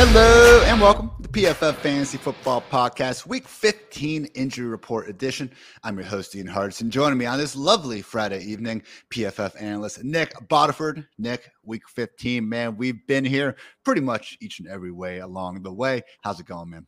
Hello and welcome to the PFF Fantasy Football Podcast, Week 15 Injury Report Edition. I'm your host, Ian Hartitz. Joining me on this lovely Friday evening, PFF analyst Nick Bodiford. Nick, Week 15, man, we've been here pretty much each and every way along the way. How's it going, man?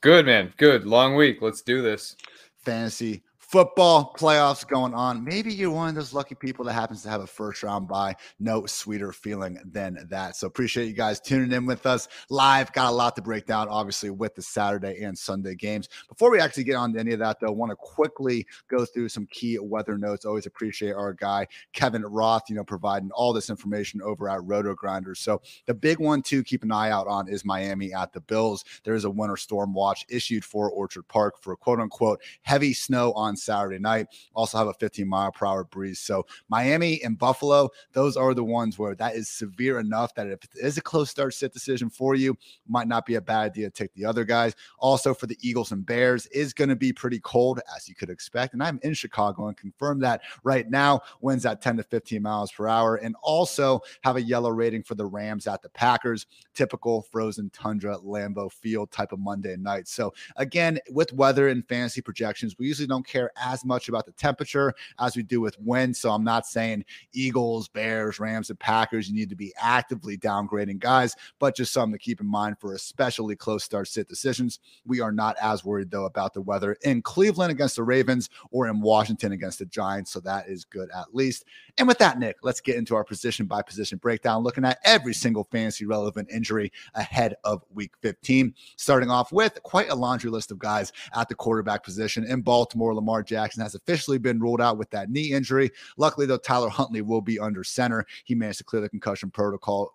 Good, man. Good. Long week. Let's do this. Fantasy football playoffs going on. Maybe you're one of those lucky people that happens to have a first round bye. No sweeter feeling than that. So appreciate you guys tuning in with us live. Got a lot to break down, obviously, with the Saturday and Sunday games. Before we actually get on to any of that, though, I want to quickly go through some key weather notes. Always appreciate our guy Kevin Roth, you know, providing all this information over at RotoGrinders. So the big one to keep an eye out on is Miami at the Bills. There is a winter storm watch issued for Orchard Park for quote unquote heavy snow on Saturday night. Also have a 15 mile per hour breeze. So Miami and Buffalo, those are the ones where that is severe enough that if it is a close start sit decision for you, might not be a bad idea to take the other guys. Also for the Eagles and Bears is going to be pretty cold as you could expect. And I'm in Chicago and confirm that right now. Winds at 10 to 15 miles per hour. And also have a yellow rating for the Rams at the Packers. Typical frozen tundra Lambeau Field type of Monday night. So again, with weather and fantasy projections, we usually don't care as much about the temperature as we do with wind. So I'm not saying Eagles, Bears, Rams, and Packers, you need to be actively downgrading guys, but just something to keep in mind for especially close start sit decisions. We are not as worried though about the weather in Cleveland against the Ravens or in Washington against the Giants. So that is good at least. And with that, Nick, let's get into our position by position breakdown, looking at every single fantasy relevant injury ahead of week 15. Starting off with quite a laundry list of guys at the quarterback position in Baltimore. Lamar Jackson has officially been ruled out with that knee injury. Luckily, though, Tyler Huntley will be under center. He managed to clear the concussion protocol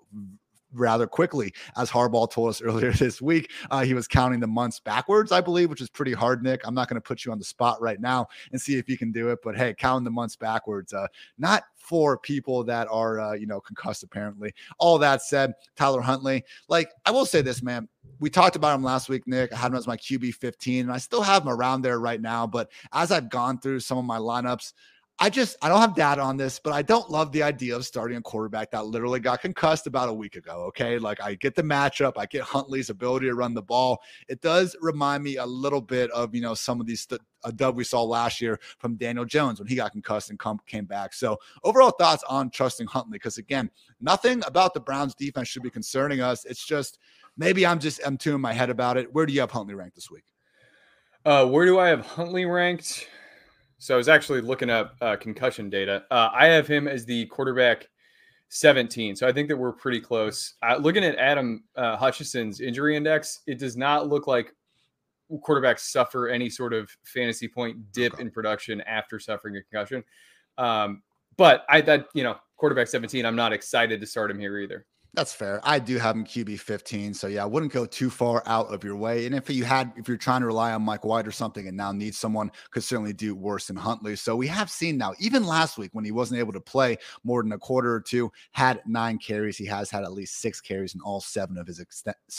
rather quickly. As Harbaugh told us earlier this week, uh, he was counting the months backwards, I believe, which is pretty hard, Nick. I'm not going to put you on the spot right now and see if you can do it, but hey, counting the months backwards, uh, not for people that are, uh, you know, concussed, apparently. All that said, Tyler Huntley, like, I will say this, man. We talked about him last week, Nick. I had him as my QB 15, and I still have him around there right now. But as I've gone through some of my lineups, I just I don't have data on this, but I don't love the idea of starting a quarterback that literally got concussed about a week ago. Okay, like I get the matchup, I get Huntley's ability to run the ball. It does remind me a little bit of you know some of these st- a dub we saw last year from Daniel Jones when he got concussed and come, came back. So overall thoughts on trusting Huntley because again, nothing about the Browns defense should be concerning us. It's just maybe I'm just I'm too in my head about it. Where do you have Huntley ranked this week? Uh, where do I have Huntley ranked? So I was actually looking up uh, concussion data. Uh, I have him as the quarterback 17. So I think that we're pretty close. Uh, looking at Adam uh, Hutchinson's injury index, it does not look like quarterbacks suffer any sort of fantasy point dip okay. in production after suffering a concussion. Um, but I that you know quarterback 17, I'm not excited to start him here either. That's fair. I do have him QB 15. So yeah, I wouldn't go too far out of your way. And if you had, if you're trying to rely on Mike White or something and now need someone, could certainly do worse than Huntley. So we have seen now, even last week when he wasn't able to play more than a quarter or two, had nine carries. He has had at least six carries in all seven of his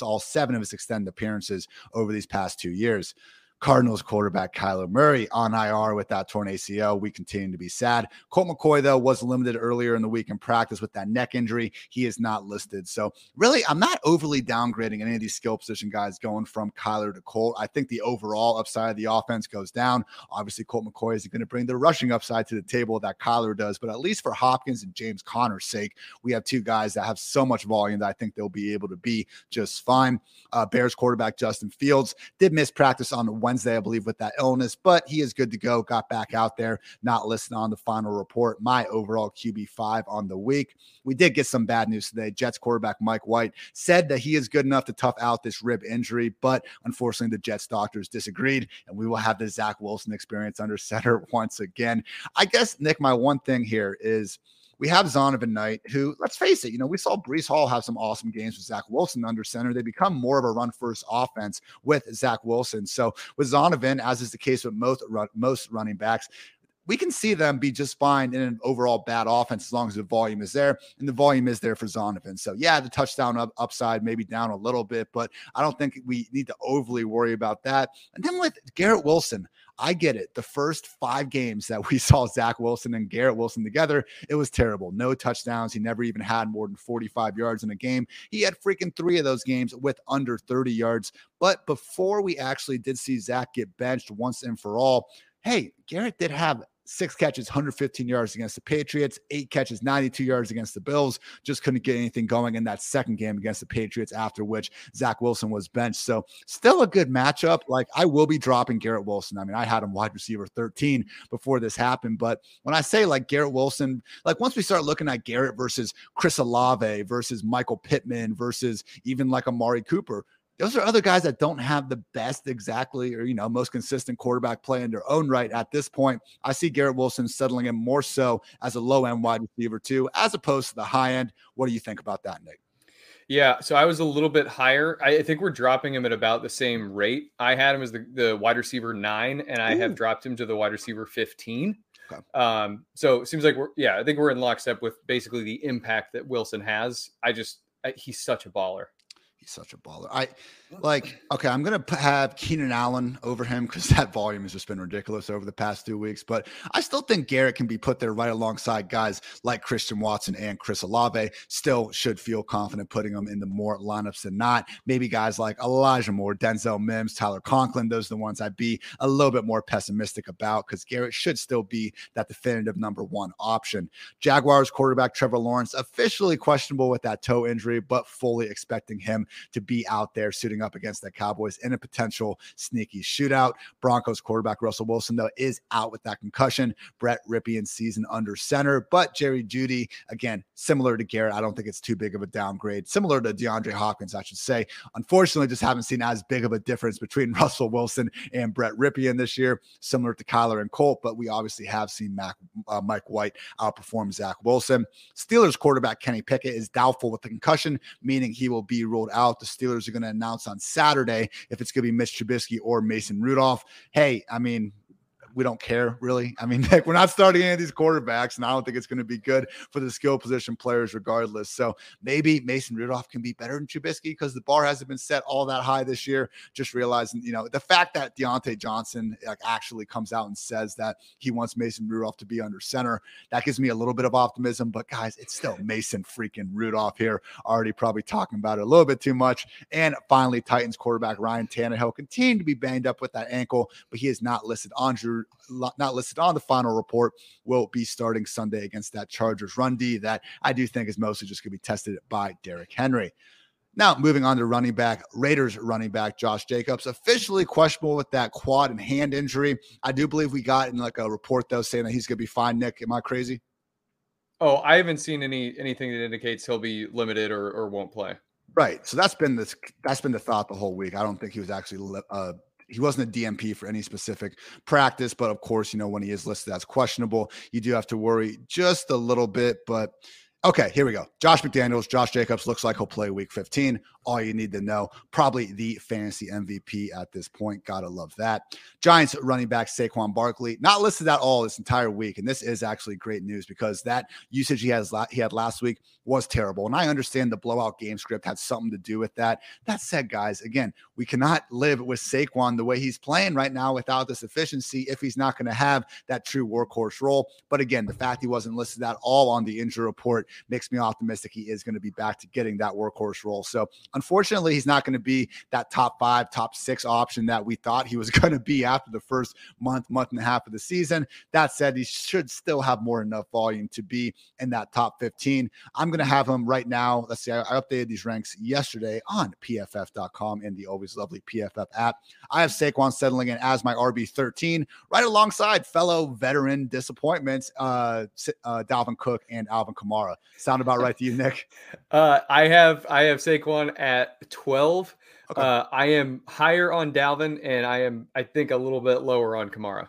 all seven of his extended appearances over these past two years. Cardinals quarterback Kyler Murray on IR with that torn ACL. We continue to be sad. Colt McCoy, though, was limited earlier in the week in practice with that neck injury. He is not listed. So, really, I'm not overly downgrading any of these skill position guys going from Kyler to Colt. I think the overall upside of the offense goes down. Obviously, Colt McCoy isn't going to bring the rushing upside to the table that Kyler does. But at least for Hopkins and James Conner's sake, we have two guys that have so much volume that I think they'll be able to be just fine. Uh, Bears quarterback Justin Fields did miss practice on Wednesday, I believe, with that illness, but he is good to go. Got back out there, not listed on the final report. My overall QB5 on the week. We did get some bad news today. Jets quarterback Mike White said that he is good enough to tough out this rib injury, but unfortunately, the Jets doctors disagreed, and we will have the Zach Wilson experience under center once again. I guess, Nick, my one thing here is we have Zonovan Knight, who, let's face it, you know, we saw Breece Hall have some awesome games with Zach Wilson under center. They become more of a run first offense with Zach Wilson. So with Zonovan, as is the case with most most running backs, we can see them be just fine in an overall bad offense as long as the volume is there. And the volume is there for Zonovan. So, yeah, the touchdown up, upside maybe down a little bit, but I don't think we need to overly worry about that. And then with Garrett Wilson, I get it. The first five games that we saw Zach Wilson and Garrett Wilson together, it was terrible. No touchdowns. He never even had more than 45 yards in a game. He had freaking three of those games with under 30 yards. But before we actually did see Zach get benched once and for all, hey, Garrett did have six catches, 115 yards against the Patriots, eight catches, 92 yards against the Bills. Just couldn't get anything going in that second game against the Patriots, after which Zach Wilson was benched. So, still a good matchup. Like, I will be dropping Garrett Wilson. I mean, I had him wide receiver 13 before this happened. But when I say like Garrett Wilson, like once we start looking at Garrett versus Chris Olave versus Michael Pittman versus even like Amari Cooper, those are other guys that don't have the best exactly or you know most consistent quarterback play in their own right at this point i see garrett wilson settling in more so as a low end wide receiver too as opposed to the high end what do you think about that nick yeah, so I was a little bit higher. I think we're dropping him at about the same rate. I had him as the, the wide receiver nine, and I Ooh. have dropped him to the wide receiver 15. Okay. Um, so it seems like we're, yeah, I think we're in lockstep with basically the impact that Wilson has. I just, I, he's such a baller. He's such a baller. I like, okay, I'm going to have Keenan Allen over him because that volume has just been ridiculous over the past two weeks. But I still think Garrett can be put there right alongside guys like Christian Watson and Chris Olave. Still should feel confident putting them in the more lineups than not. Maybe guys like Elijah Moore, Denzel Mims, Tyler Conklin. Those are the ones I'd be a little bit more pessimistic about because Garrett should still be that definitive number one option. Jaguars quarterback Trevor Lawrence officially questionable with that toe injury, but fully expecting him to be out there suiting up against the Cowboys in a potential sneaky shootout. Broncos quarterback Russell Wilson, though, is out with that concussion. Brett Rypien season under center, but Jerry Jeudy, again, similar to Garrett, I don't think it's too big of a downgrade. Similar to DeAndre Hopkins, I should say. Unfortunately, just haven't seen as big of a difference between Russell Wilson and Brett Rypien this year, similar to Kyler and Colt, but we obviously have seen Mac, uh, Mike White outperform Zach Wilson. Steelers quarterback Kenny Pickett is doubtful with the concussion, meaning he will be ruled out. The Steelers are going to announce on Saturday if it's going to be Mitch Trubisky or Mason Rudolph. Hey, I mean, we don't care really. I mean, like, we're not starting any of these quarterbacks, and I don't think it's going to be good for the skill position players regardless. So maybe Mason Rudolph can be better than Trubisky because the bar hasn't been set all that high this year. Just realizing, you know, the fact that Diontae Johnson like actually comes out and says that he wants Mason Rudolph to be under center, that gives me a little bit of optimism. But guys, it's still Mason freaking Rudolph here. Already probably talking about it a little bit too much. And finally, Titans quarterback Ryan Tannehill continued to be banged up with that ankle, but he is not listed on Drew not listed on the final report, will be starting Sunday against that Chargers run D that I do think is mostly just going to be tested by Derrick Henry. Now, moving on to running back, Raiders running back Josh Jacobs, officially questionable with that quad and hand injury. I do believe we got in like a report though saying that he's going to be fine. Nick, am I crazy? Oh, I haven't seen any anything that indicates he'll be limited or, or won't play. Right. So that's been this that's been the thought the whole week. I don't think he was actually uh, he wasn't a DNP for any specific practice, but of course, you know, when he is listed as questionable, you do have to worry just a little bit. But okay, here we go. Josh McDaniels, Josh Jacobs looks like he'll play week 15 all you need to know. Probably the fantasy MVP at this point. Gotta love that. Giants running back Saquon Barkley not listed at all this entire week, and this is actually great news because that usage he has he had last week was terrible. And I understand the blowout game script had something to do with that. That said, guys, again, we cannot live with Saquon the way he's playing right now without this efficiency if he's not going to have that true workhorse role. But again, the fact he wasn't listed at all on the injury report makes me optimistic he is going to be back to getting that workhorse role. So unfortunately, he's not going to be that top five, top six option that we thought he was going to be after the first month, month and a half of the season. That said, he should still have more enough volume to be in that top 15. I'm going to have him right now. Let's see, I, updated these ranks yesterday on pff.com and the always lovely PFF app. I have Saquon settling in as my RB 13, right alongside fellow veteran disappointments, uh, uh, Dalvin Cook and Alvin Kamara. Sound about right to you, Nick? Uh, I have I have Saquon at 12. Okay. Uh, I am higher on Dalvin, and I am I think a little bit lower on Kamara.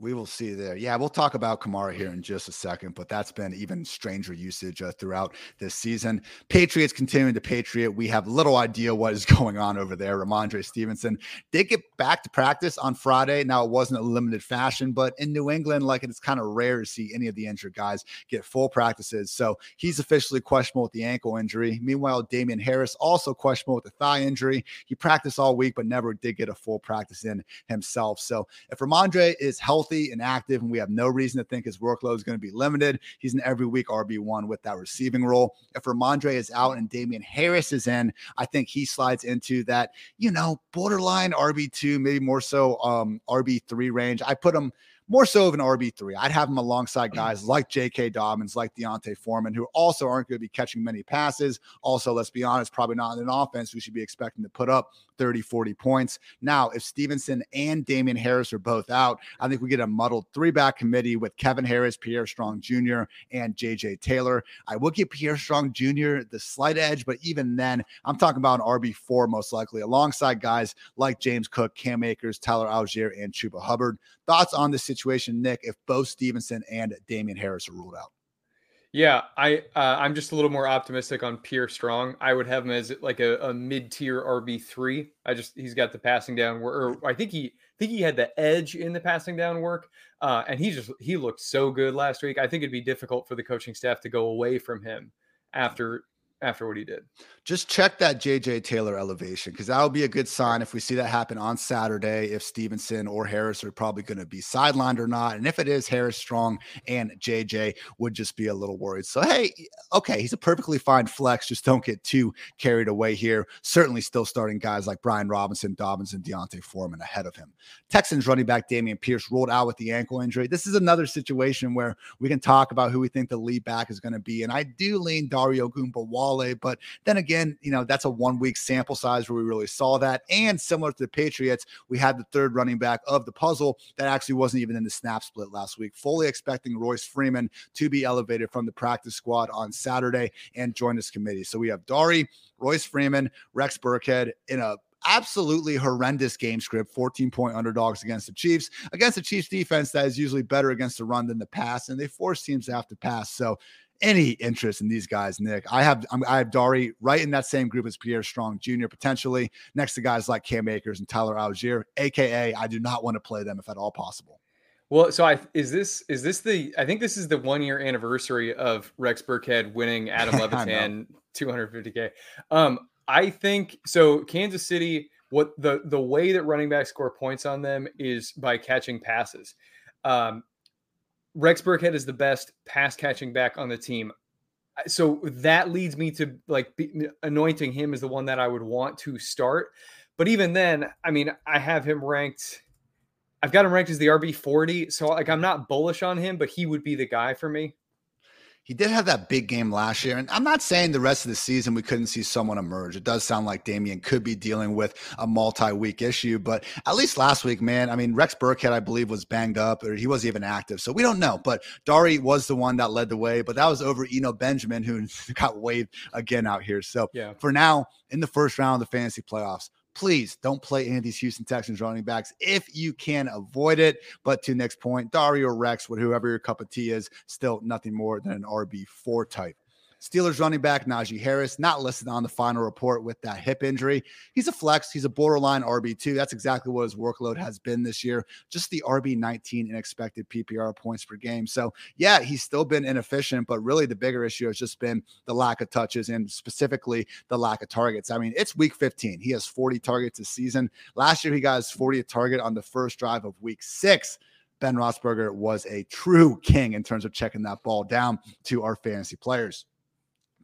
We will see there. Yeah, we'll talk about Kamara here in just a second, but that's been even stranger usage uh, throughout this season. Patriots continuing to Patriot. We have little idea what is going on over there. Rhamondre Stevenson did get back to practice on Friday. Now, it wasn't a limited fashion, but in New England, like it's kind of rare to see any of the injured guys get full practices. So he's officially questionable with the ankle injury. Meanwhile, Damien Harris also questionable with the thigh injury. He practiced all week, but never did get a full practice in himself. So if Rhamondre is healthy, healthy and active, and we have no reason to think his workload is going to be limited. He's an every week RB1 with that receiving role. If Rhamondre is out and Damien Harris is in, I think he slides into that, you know, borderline RB2, maybe more so um, RB3 range. I put him more so of an RB3. I'd have him alongside mm. guys like J.K. Dobbins, like D'Onta Foreman, who also aren't going to be catching many passes. Also, let's be honest, probably not in an offense we should be expecting to put up 30, 40 points. Now, if Stevenson and Damien Harris are both out, I think we get a muddled three back committee with Kevin Harris, Pierre Strong Jr., and JJ Taylor. I will give Pierre Strong Jr. the slight edge, but even then, I'm talking about an RB4 most likely, alongside guys like James Cook, Cam Akers, Tyler Allgeier, and Chuba Hubbard. Thoughts on the situation, Nick, if both Stevenson and Damien Harris are ruled out? Yeah, I uh, I'm just a little more optimistic on Pierre Strong. I would have him as like a, a mid tier RB three. I just he's got the passing down work. I think he I think he had the edge in the passing down work, uh, and he just he looked so good last week. I think it'd be difficult for the coaching staff to go away from him after after what he did. Just check that JJ Taylor elevation because that'll be a good sign if we see that happen on Saturday. If Stevenson or Harris are probably going to be sidelined or not. And if it is Harris, Strong, and JJ, would just be a little worried. So, hey, okay, he's a perfectly fine flex. Just don't get too carried away here. Certainly still starting guys like Brian Robinson, Dobbins, and D'Onta Foreman ahead of him. Texans running back Dameon Pierce rolled out with the ankle injury. This is another situation where we can talk about who we think the lead back is going to be. And I do lean Dare But then again, you know, that's a one week sample size where we really saw that. And similar to the Patriots, we had the third running back of the puzzle that actually wasn't even in the snap split last week. Fully expecting Royce Freeman to be elevated from the practice squad on Saturday and join this committee. So we have Dare, Royce Freeman, Rex Burkhead in a absolutely horrendous game script 14 point underdogs against the Chiefs, against the Chiefs defense that is usually better against the run than the pass, and they force teams to have to pass. So any interest in these guys, Nick. I have I have Dare right in that same group as Pierre Strong Jr. potentially next to guys like Cam Akers and Tyler Allgeier, aka I do not want to play them if at all possible. Well, so I is this is this the I think this is the one year anniversary of Rex Burkhead winning Adam Levitan 250k. Um, I think so. Kansas City, what the the way that running backs score points on them is by catching passes. Um, Rex Burkhead is the best pass catching back on the team. So that leads me to like be, anointing him as the one that I would want to start. But even then, I mean, I have him ranked. I've got him ranked as the RB 40. So like I'm not bullish on him, but he would be the guy for me he did have that big game last year. And I'm not saying the rest of the season we couldn't see someone emerge. It does sound like Dameon could be dealing with a multi week issue, but at least last week, man, I mean, Rex Burkhead, I believe, was banged up or he wasn't even active. So we don't know. But Dare was the one that led the way, but that was over Eno Benjamin, who got waived again out here. So yeah. for now, in the first round of the fantasy playoffs, please don't play any of these Houston Texans running backs if you can avoid it. But to next point, Dario Rex, with whoever your cup of tea is, still nothing more than an RB4 type. Steelers running back Najee Harris, not listed on the final report with that hip injury. He's a flex. He's a borderline RB2. That's exactly what his workload has been this year. Just the RB19 in expected PPR points per game. So, yeah, he's still been inefficient, but really the bigger issue has just been the lack of touches and specifically the lack of targets. I mean, it's week 15. He has 40 targets this season. Last year, he got his 40th target on the first drive of week six Ben Roethlisberger was a true king in terms of checking that ball down to our fantasy players.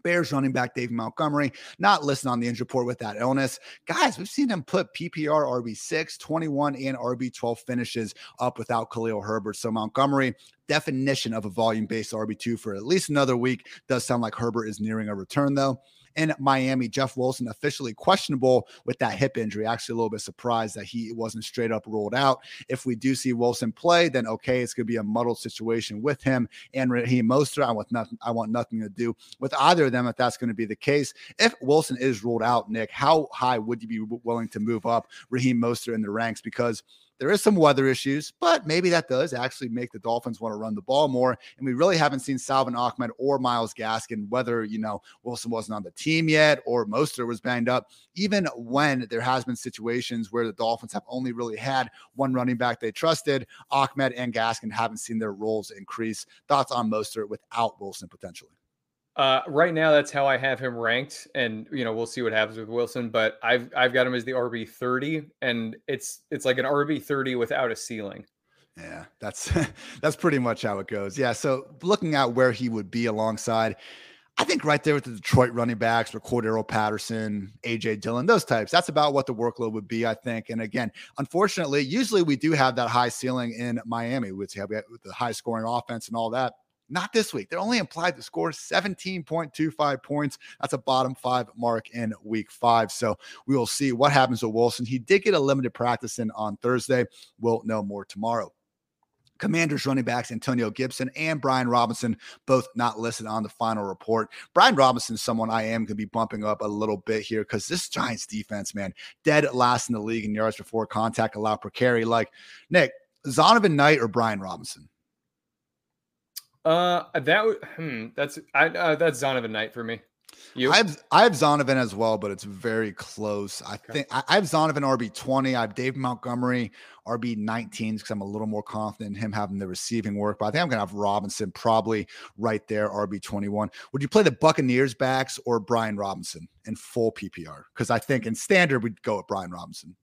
Bears running back David Montgomery, not listed on the injury report with that illness. Guys, we've seen him put PPR RB6, 21, and RB12 finishes up without Khalil Herbert. So Montgomery, definition of a volume based RB2 for at least another week. Does sound like Herbert is nearing a return, though in Miami. Jeff Wilson officially questionable with that hip injury. Actually, a little bit surprised that he wasn't straight up ruled out. If we do see Wilson play, then okay, it's going to be a muddled situation with him and Raheem Mostert. I want nothing. I want nothing to do with either of them if that's going to be the case. If Wilson is ruled out, Nick, how high would you be willing to move up Raheem Mostert in the ranks? Because there is some weather issues, but maybe that does actually make the Dolphins want to run the ball more. And we really haven't seen Salvon Ahmed or Myles Gaskin, whether, you know, Wilson wasn't on the team yet or Mostert was banged up. Even when there has been situations where the Dolphins have only really had one running back they trusted, Ahmed and Gaskin haven't seen their roles increase. Thoughts on Mostert without Wilson potentially? Uh, right now, that's how I have him ranked, and you know we'll see what happens with Wilson. But I've I've got him as the RB thirty, and it's it's like an RB thirty without a ceiling. Yeah, that's that's pretty much how it goes. Yeah, so looking at where he would be alongside, I think right there with the Detroit running backs, with Cordarrelle Patterson, AJ Dillon, those types. That's about what the workload would be, I think. And again, unfortunately, usually we do have that high ceiling in Miami, have the high scoring offense and all that. Not this week. They're only implied to score 17.25 points. That's a bottom five mark in week five. So we will see what happens with Wilson. He did get a limited practice in on Thursday. We'll know more tomorrow. Commanders running backs Antonio Gibson and Brian Robinson, both not listed on the final report. Brian Robinson someone I am going to be bumping up a little bit here because this Giants defense, man, dead last in the league in yards before contact allowed per carry. Like, Nick, Zonovan Knight or Brian Robinson? Uh, that hmm, that's I uh, that's Zonovan Knight for me. You? I have I have Zonovan as well, but it's very close. I okay. think I, I have Zonovan RB twenty. I have Dave Montgomery RB 19 because I'm a little more confident in him having the receiving work. But I think I'm gonna have Robinson probably right there, RB 21. Would you play the Buccaneers backs or Brian Robinson in full PPR? Because I think in standard we'd go with Brian Robinson.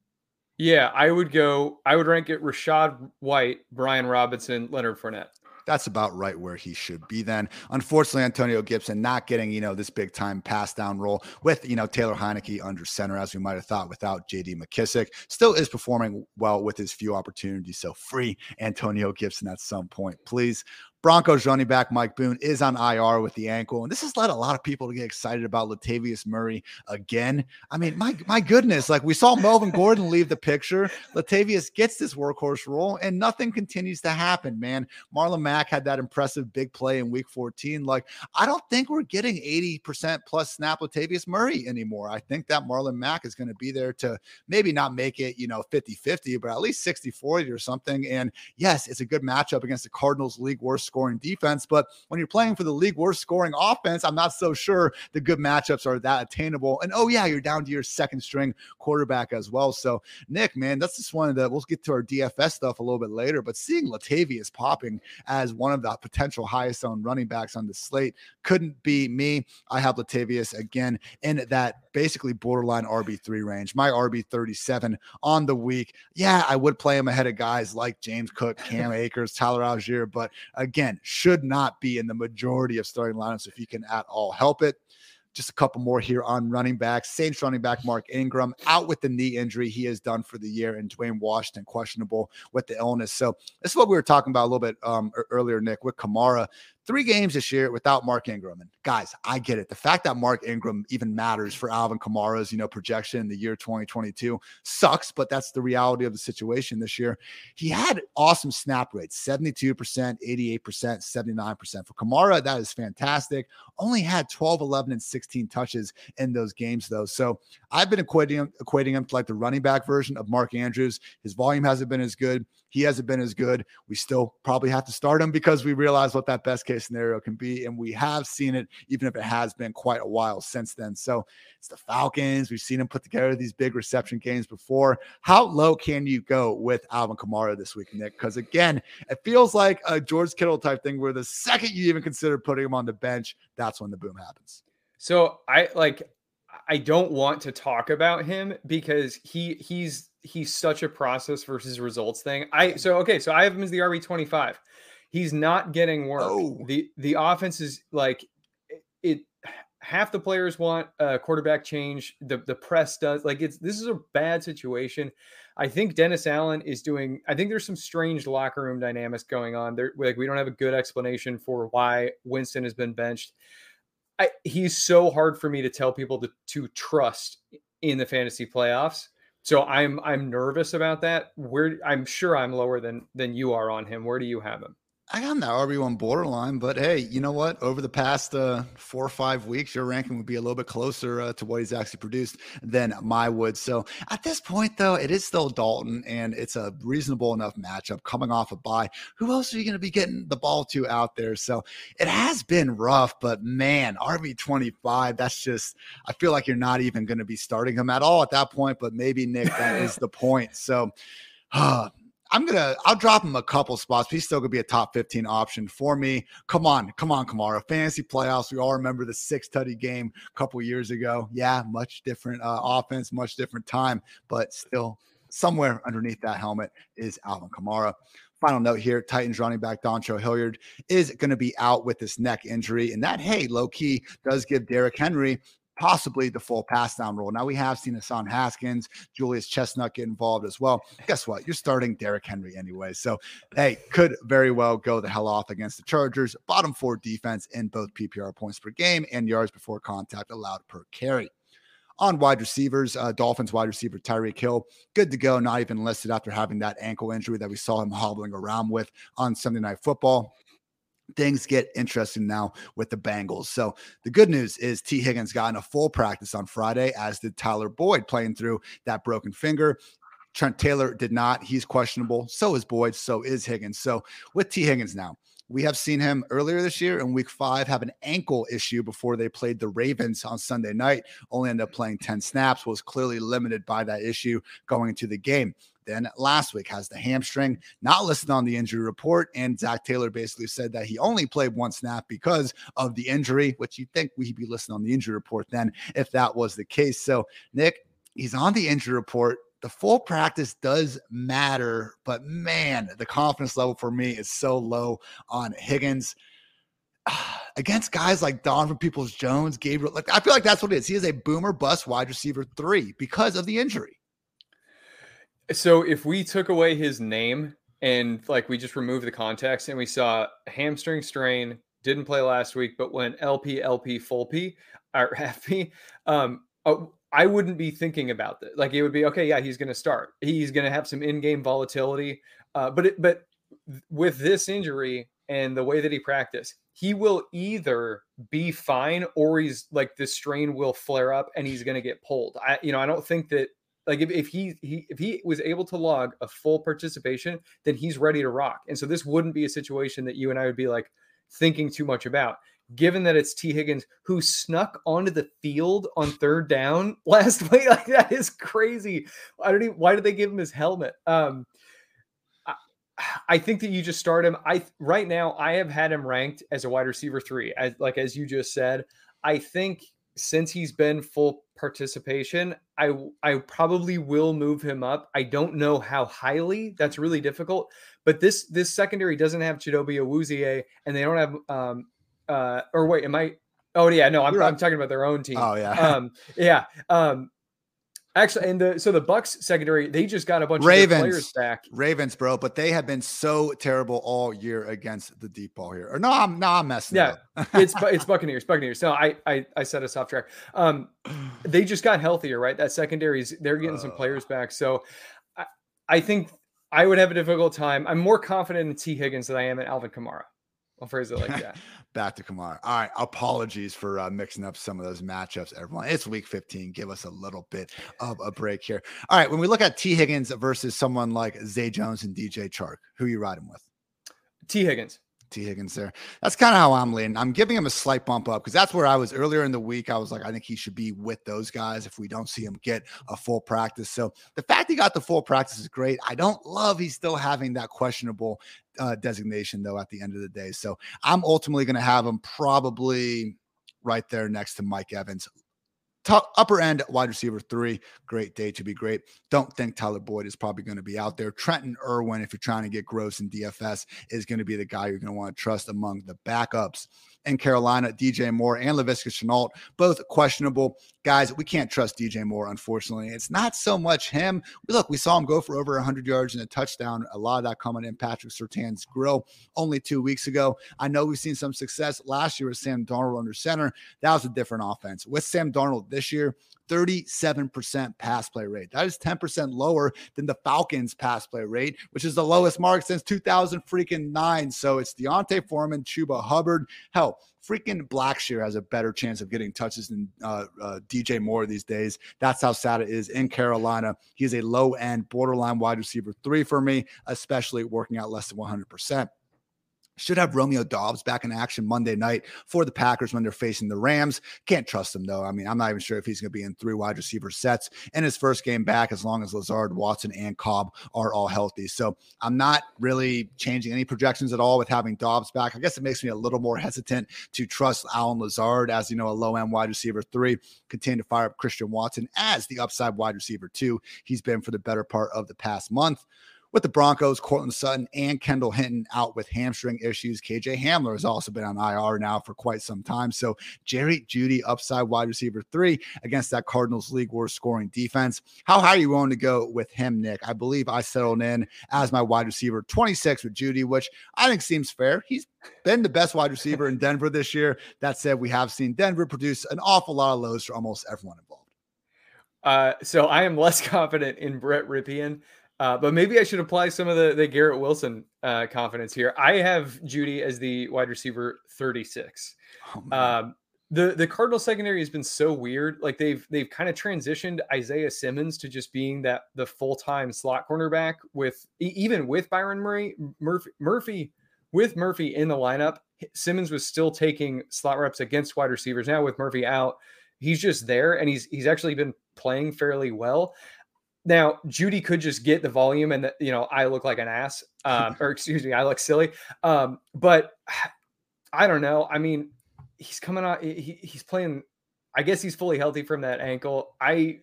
Yeah, I would go. I would rank it Rachaad White, Brian Robinson, Leonard Fournette that's about right where he should be then. Unfortunately, Antonio Gibson not getting, you know, this big time pass down role with, you know, Taylor Heinicke under center, as we might have thought without JD McKissic, Still is performing well with his few opportunities. So free Antonio Gibson at some point, please. Broncos running back Mike Boone is on IR with the ankle, and this has led a lot of people to get excited about Latavius Murray again. I mean, my my goodness, like we saw Melvin Gordon leave the picture. Latavius gets this workhorse role, and nothing continues to happen. Man, Marlon Mack had that impressive big play in Week 14. Like, I don't think we're getting 80% plus snap Latavius Murray anymore. I think that Marlon Mack is going to be there to maybe not make it, you know, 50-50, but at least 60-40 or something. And yes, it's a good matchup against the Cardinals league worst scoring defense. But when you're playing for the league worst scoring offense, I'm not so sure the good matchups are that attainable. And oh, yeah, you're down to your second string quarterback as well. So, Nick, man, that's just one of the, we'll get to our DFS stuff a little bit later, but seeing Latavius popping as one of the potential highest owned running backs on the slate couldn't be me. I have Latavius again in that basically borderline RB3 range. My RB37 on the week. Yeah, I would play him ahead of guys like James Cook, Cam Akers, Tyler Allgeier, but again, should not be in the majority of starting lineups if you can at all help it. Just a couple more here on running backs. Saints running back Mark Ingram out with the knee injury he is done for the year, and Dwayne Washington questionable with the illness. So this is what we were talking about a little bit um, earlier, Nick, with Kamara three games this year without Mark Ingram. And guys, I get it. The fact that Mark Ingram even matters for Alvin Kamara's, you know, projection in the year 2022 sucks, but that's the reality of the situation this year. He had awesome snap rates, 72%, 88%, 79%. For Kamara, that is fantastic. Only had 12, 11, and 16 touches in those games, though. So I've been equating him, equating him to like the running back version of Mark Andrews. His volume hasn't been as good. He hasn't been as good. We still probably have to start him because we realize what that best case scenario can be. And we have seen it, even if it has been quite a while since then. So it's the Falcons. We've seen him put together these big reception games before. How low can you go with Alvin Kamara this week, Nick? Because again, it feels like a George Kittle type thing where the second you even consider putting him on the bench, that's when the boom happens. So I like I don't want to talk about him because he he's he's such a process versus results thing. I so okay, so I have him as the RB twenty five. He's not getting work. Oh. The the offense is like it, it half the players want a quarterback change. The the press does like it's this is a bad situation. I think Dennis Allen is doing. I think there's some strange locker room dynamics going on. There, like we don't have a good explanation for why Winston has been benched. I, he's so hard for me to tell people to to trust in the fantasy playoffs. So I'm I'm nervous about that. Where I'm sure I'm lower than than you are on him. Where do you have him? I got that RB1 borderline, but hey, you know what? Over the past uh, four or five weeks, your ranking would be a little bit closer uh, to what he's actually produced than my would. So at this point, though, it is still Dalton, and it's a reasonable enough matchup coming off a bye. Who else are you going to be getting the ball to out there? So it has been rough, but man, RB25, that's just, I feel like you're not even going to be starting him at all at that point, but maybe, Nick, that is the point. So, uh, I'm gonna I'll drop him a couple spots, but he's still gonna be a top 15 option for me. Come on, come on, Kamara. Fantasy playoffs. We all remember the six tutty game a couple years ago. Yeah, much different uh, offense, much different time, but still somewhere underneath that helmet is Alvin Kamara. Final note here Titans running back Dontrell Hilliard is going to be out with this neck injury. And that, hey, low key does give Derrick Henry possibly the full pass down role. Now we have seen Hassan Haskins, Julius Chestnut get involved as well. Guess what? You're starting Derrick Henry anyway. So, hey, could very well go the hell off against the Chargers. Bottom four defense in both PPR points per game and yards before contact allowed per carry. On wide receivers, uh, Dolphins wide receiver Tyreek Hill, good to go, not even listed after having that ankle injury that we saw him hobbling around with on Sunday Night Football things get interesting now with the Bengals. So the good news is Tee Higgins got in a full practice on Friday, as did Tyler Boyd playing through that broken finger. Trent Taylor did not. He's questionable. So is Boyd. So is Higgins. So with Tee Higgins now, we have seen him earlier this year in week five have an ankle issue before they played the Ravens on Sunday night. Only ended up playing 10 snaps, was clearly limited by that issue going into the game. Then last week has the hamstring, not listed on the injury report. And Zac Taylor basically said that he only played one snap because of the injury, which you think we'd be listed on the injury report then if that was the case. So, Nick, he's on the injury report. The full practice does matter, but man, the confidence level for me is so low on Higgins against guys like Donovan Peoples Jones, Gabriel. Like I feel like that's what it is. He is a boomer bust wide receiver three because of the injury. So if we took away his name and like we just removed the context and we saw hamstring strain, didn't play last week, but went LP, LP, full P or FP, um, oh, I wouldn't be thinking about that. Like it would be okay, yeah, he's going to start. He's going to have some in-game volatility, uh, but it, but with this injury and the way that he practiced, he will either be fine or he's like the strain will flare up and he's going to get pulled. I you know I don't think that like if, if he, he if he was able to log a full participation, then he's ready to rock. And so this wouldn't be a situation that you and I would be like thinking too much about. Given that it's Tee Higgins who snuck onto the field on third down last week, like that is crazy. I don't even why did they give him his helmet? Um, I, I think that you just start him. I right now I have had him ranked as a wide receiver three, as like as you just said. I think since he's been full participation, I I probably will move him up. I don't know how highly. That's really difficult. But this this secondary doesn't have Chidobe Awuzie, and they don't have um uh or wait, am I? Oh yeah, no, I'm, I'm talking about their own team. Oh yeah, um yeah. Um Actually, and the so the Bucks secondary, they just got a bunch Ravens, of players back. Ravens, bro, but they have been so terrible all year against the deep ball here. Or no, I'm no, I'm messing. Yeah, it's it's Buccaneers, Buccaneers. No, I I I set us off track. Um, they just got healthier, right? That secondary's they're getting uh, some players back. So, I, I think I would have a difficult time. I'm more confident in Tee Higgins than I am in Alvin Kamara. I'll phrase it like that. Back to Kamara. All right. Apologies for uh, mixing up some of those matchups, everyone. It's week 15. Give us a little bit of a break here. All right. When we look at Tee Higgins versus someone like Zay Jones and DJ Chark, who are you riding with? Tee Higgins. Tee Higgins there. That's kind of how I'm leaning. I'm giving him a slight bump up because that's where I was earlier in the week. I was like, I think he should be with those guys if we don't see him get a full practice. So the fact he got the full practice is great. I don't love he's still having that questionable uh, designation though at the end of the day. So I'm ultimately going to have him probably right there next to Mike Evans top upper end wide receiver three. Great day to be great. Don't think Tyler Boyd is probably going to be out there. Trenton Irwin, if you're trying to get gross in DFS, is going to be the guy you're going to want to trust among the backups in Carolina, DJ Moore and Laviska Shenault, both questionable. Guys, we can't trust DJ Moore, unfortunately. It's not so much him. Look, we saw him go for over 100 yards and a touchdown. A lot of that coming in Patrick Surtain's grill only two weeks ago. I know we've seen some success last year with Sam Darnold under center. That was a different offense. With Sam Darnold this year, 37% pass play rate. That is 10% lower than the Falcons pass play rate, which is the lowest mark since 2000 freaking nine. So it's D'Onta Foreman, Chuba Hubbard. Hell, freaking Blackshear has a better chance of getting touches than uh, uh, DJ Moore these days. That's how sad it is in Carolina. He's a low end, borderline wide receiver three for me, especially working out less than 100%. Should have Romeo Doubs back in action Monday night for the Packers when they're facing the Rams. Can't trust him though. I mean, I'm not even sure if he's going to be in three wide receiver sets in his first game back as long as Lazard, Watson, and Cobb are all healthy. So I'm not really changing any projections at all with having Doubs back. I guess it makes me a little more hesitant to trust Allen Lazard as you know a low end wide receiver three. Continue to fire up Christian Watson as the upside wide receiver two. He's been for the better part of the past month with the Broncos, Courtland Sutton and Kendall Hinton out with hamstring issues. KJ Hamler has also been on IR now for quite some time. So Jerry Jeudy, upside wide receiver three against that Cardinals league worst scoring defense. How high are you willing to go with him, Nick? I believe I settled in as my wide receiver 26 with Jeudy, which I think seems fair. He's been the best wide receiver in Denver this year. That said, we have seen Denver produce an awful lot of lows for almost everyone involved. Uh, so I am less confident in Brett Rypien. Uh, but maybe I should apply some of the, the Garrett Wilson uh, confidence here. I have Jeudy as the wide receiver 36. Oh, um, the the Cardinal secondary has been so weird. Like they've they've kind of transitioned Isaiah Simmons to just being that the full time slot cornerback with even with Byron Murray Murphy Murphy with Murphy in the lineup. Simmons was still taking slot reps against wide receivers. Now with Murphy out, he's just there and he's he's actually been playing fairly well. Now, Jeudy could just get the volume and, the, you know, I look like an ass, um, or excuse me, I look silly. Um, but I don't know. I mean, he's coming out, he, he's playing, I guess he's fully healthy from that ankle. I,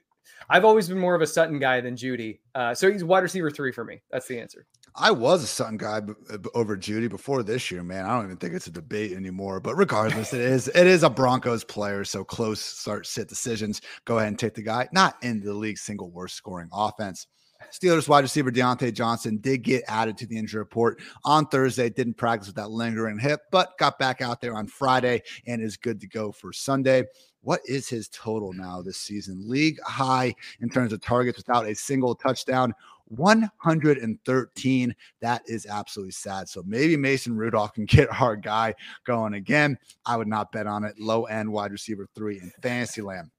I've always been more of a Sutton guy than Jeudy. Uh, so he's wide receiver three for me. That's the answer. I was a Sutton guy b- uh, b- over Jeudy before this year, man. I don't even think it's a debate anymore. But regardless, it is it is a Broncos player, so close start sit decisions. Go ahead and take the guy. Not in the league's single worst scoring offense. Steelers wide receiver Diontae Johnson did get added to the injury report on Thursday. Didn't practice with that lingering hip, but got back out there on Friday and is good to go for Sunday. What is his total now this season? League high in terms of targets without a single touchdown. 113. That is absolutely sad. So maybe Mason Rudolph can get our guy going again. I would not bet on it. Low end wide receiver three in fantasy land.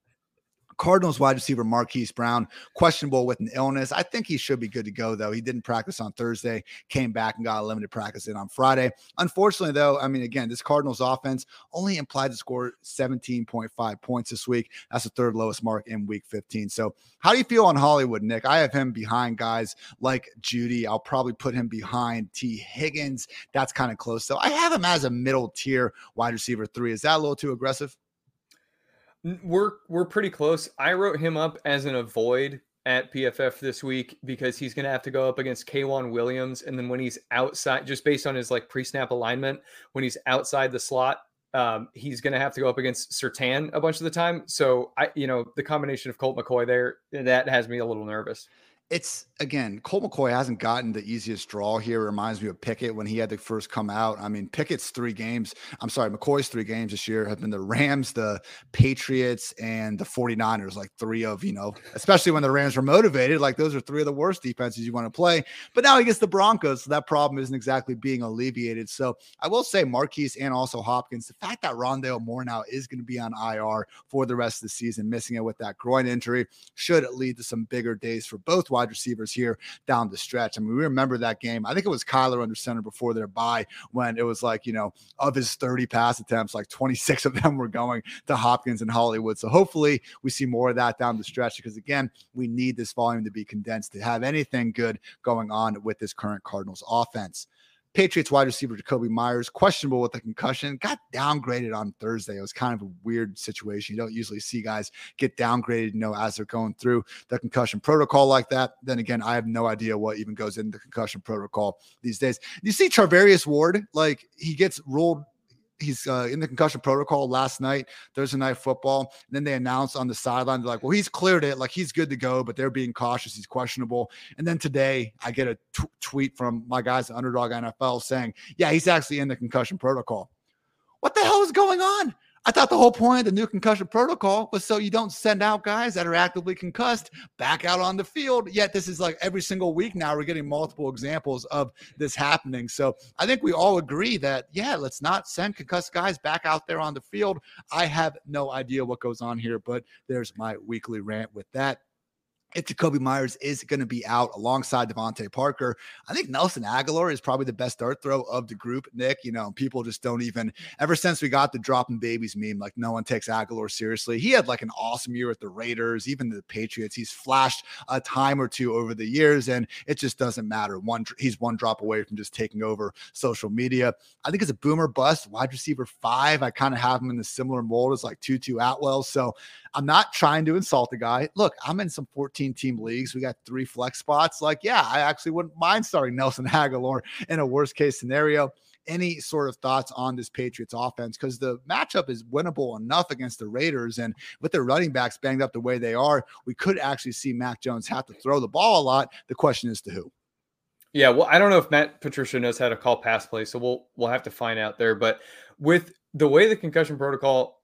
Cardinals wide receiver Marquise Brown, questionable with an illness. I think he should be good to go, though. He didn't practice on Thursday, came back and got a limited practice in on Friday. Unfortunately, though, I mean, again, this Cardinals offense only implied to score 17.5 points this week. That's the third lowest mark in week 15. So, how do you feel on Hollywood, Nick? I have him behind guys like Jeudy. I'll probably put him behind Tee Higgins. That's kind of close, though. I have him as a middle tier wide receiver three. Is that a little too aggressive? We're we're pretty close. I wrote him up as an avoid at PFF this week because he's going to have to go up against K'Waun Williams, and then when he's outside, just based on his like pre-snap alignment, when he's outside the slot, um, he's going to have to go up against Surtain a bunch of the time. So I, you know, the combination of Colt McCoy there that has me a little nervous it's again, Colt McCoy hasn't gotten the easiest draw here. It reminds me of Pickett when he had to first come out. I mean, Pickett's three games, I'm sorry, McCoy's three games this year have been the Rams, the Patriots, and the 49ers, like three of, you know, especially when the Rams were motivated, like those are three of the worst defenses you want to play. But now he gets the Broncos, so that problem isn't exactly being alleviated. So I will say Marquise and also Hopkins, the fact that Rondale Moore now is going to be on IR for the rest of the season, missing it with that groin injury, should lead to some bigger days for both wide receivers here down the stretch. I mean, we remember that game. I think it was Kyler under center before their bye when it was like, you know, of his 30 pass attempts, like 26 of them were going to Hopkins and Hollywood. So hopefully we see more of that down the stretch because, again, we need this volume to be condensed to have anything good going on with this current Cardinals offense. Patriots wide receiver Jakobi Meyers, questionable with a concussion, got downgraded on Thursday. It was kind of a weird situation. You don't usually see guys get downgraded, you know, as they're going through the concussion protocol like that. Then again, I have no idea what even goes into the concussion protocol these days. You see Charvarius Ward, like he gets ruled he's uh, in the concussion protocol last night, Thursday night football. And then they announced on the sideline, they're like, well, he's cleared it. Like he's good to go, but they're being cautious. He's questionable. And then today I get a t- tweet from my guys at Underdog NFL saying, yeah, he's actually in the concussion protocol. What the hell is going on? I thought the whole point of the new concussion protocol was so you don't send out guys that are actively concussed back out on the field. Yet this is like every single week now we're getting multiple examples of this happening. So I think we all agree that yeah, let's not send concussed guys back out there on the field. I have no idea what goes on here, but there's my weekly rant with that if Jakobi Meyers is going to be out alongside DeVante Parker, I think Nelson Agholor is probably the best dart throw of the group. Nick, you know, people just don't even. Ever since we got the dropping babies meme, like no one takes Agholor seriously. He had like an awesome year with the Raiders, even the Patriots. He's flashed a time or two over the years, and it just doesn't matter. One, he's one drop away from just taking over social media. I think it's a boomer bust wide receiver five. I kind of have him in the similar mold as like Tutu Atwell. So I'm not trying to insult the guy. Look, I'm in some 14 team leagues. We got three flex spots. Like, yeah, I actually wouldn't mind starting Nelson Agholor in a worst case scenario. Any sort of thoughts on this Patriots offense? Because the matchup is winnable enough against the Raiders. And with their running backs banged up the way they are, we could actually see Mac Jones have to throw the ball a lot. The question is to who? Yeah, well, I don't know if Matt Patricia knows how to call pass play, so we'll we'll have to find out there. But with the way the concussion protocol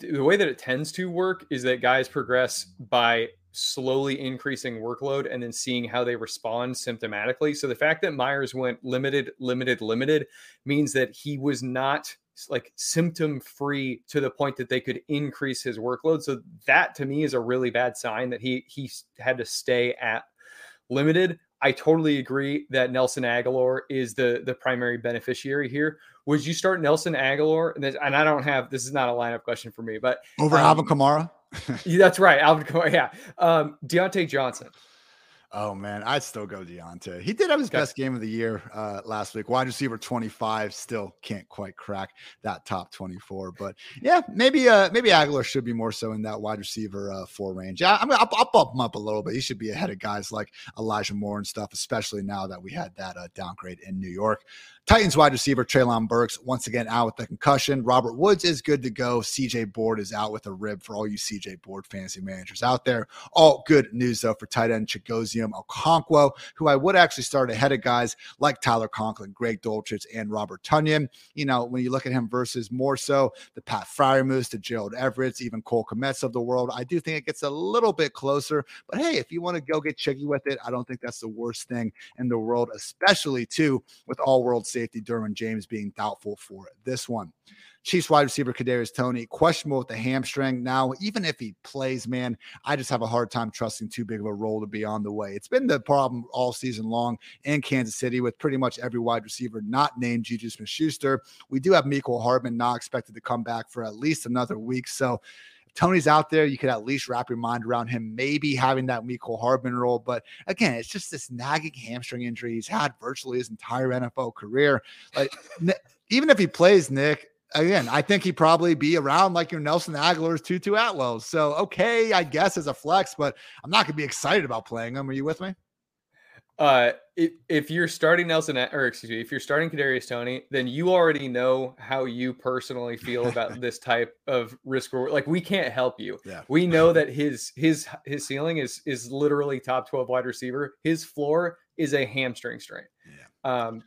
the way that it tends to work is that guys progress by slowly increasing workload and then seeing how they respond symptomatically. So the fact that Meyers went limited, limited, limited means that he was not like symptom free to the point that they could increase his workload. So that to me is a really bad sign that he he had to stay at limited. I totally agree that Nelson Agholor is the the primary beneficiary here. Would you start Nelson Agholor? And, and I don't have this is not a lineup question for me, but over um, Alvin Kamara. That's right, Alvin Kamara. Yeah, um, Diontae Johnson. Oh man, I'd still go Diontae. He did have his okay. best game of the year uh, last week. Wide receiver 25 still can't quite crack that top 24. But yeah, maybe uh maybe Agholor should be more so in that wide receiver uh, four range. Yeah, I'm I'll, I'll bump him up a little bit. He should be ahead of guys like Elijah Moore and stuff, especially now that we had that uh, downgrade in New York. Titans wide receiver Treylon Burks once again out with the concussion. Robert Woods is good to go. CJ Board is out with a rib for all you CJ Board fantasy managers out there. All good news though for tight end Chigoziem Okonkwo, who I would actually start ahead of guys like Tyler Conklin, Greg Dulcich, and Robert Tonyan. You know, when you look at him versus more so the Pat Freiermuths, the Gerald Everett's, even Cole Kmets of the world, I do think it gets a little bit closer. But hey, if you want to go get chicky with it, I don't think that's the worst thing in the world, especially too with all world safety Derwin James being doubtful for this one. Chiefs wide receiver Kadarius Toney questionable with the hamstring. Now, even if he plays, man, I just have a hard time trusting too big of a role to be on the way. It's been the problem all season long in Kansas City with pretty much every wide receiver not named Juju Smith-Schuster. We do have Mecole Hardman not expected to come back for at least another week, so Toney's out there, you could at least wrap your mind around him maybe having that Mecole Hardman role. But again, it's just this nagging hamstring injury he's had virtually his entire NFL career. Like even if he plays, Nick, again, I think he'd probably be around like your Nelson Agholor's Tutu Atwell. So okay, I guess as a flex, but I'm not gonna be excited about playing him. Are you with me? Uh, if, if you're starting Nelson, or excuse me, if you're starting Kadarius Toney, then you already know how you personally feel about this type of risk reward. Like we can't help you. Yeah. We know that his his his ceiling is is literally top twelve wide receiver. His floor is a hamstring strain. Yeah. Um,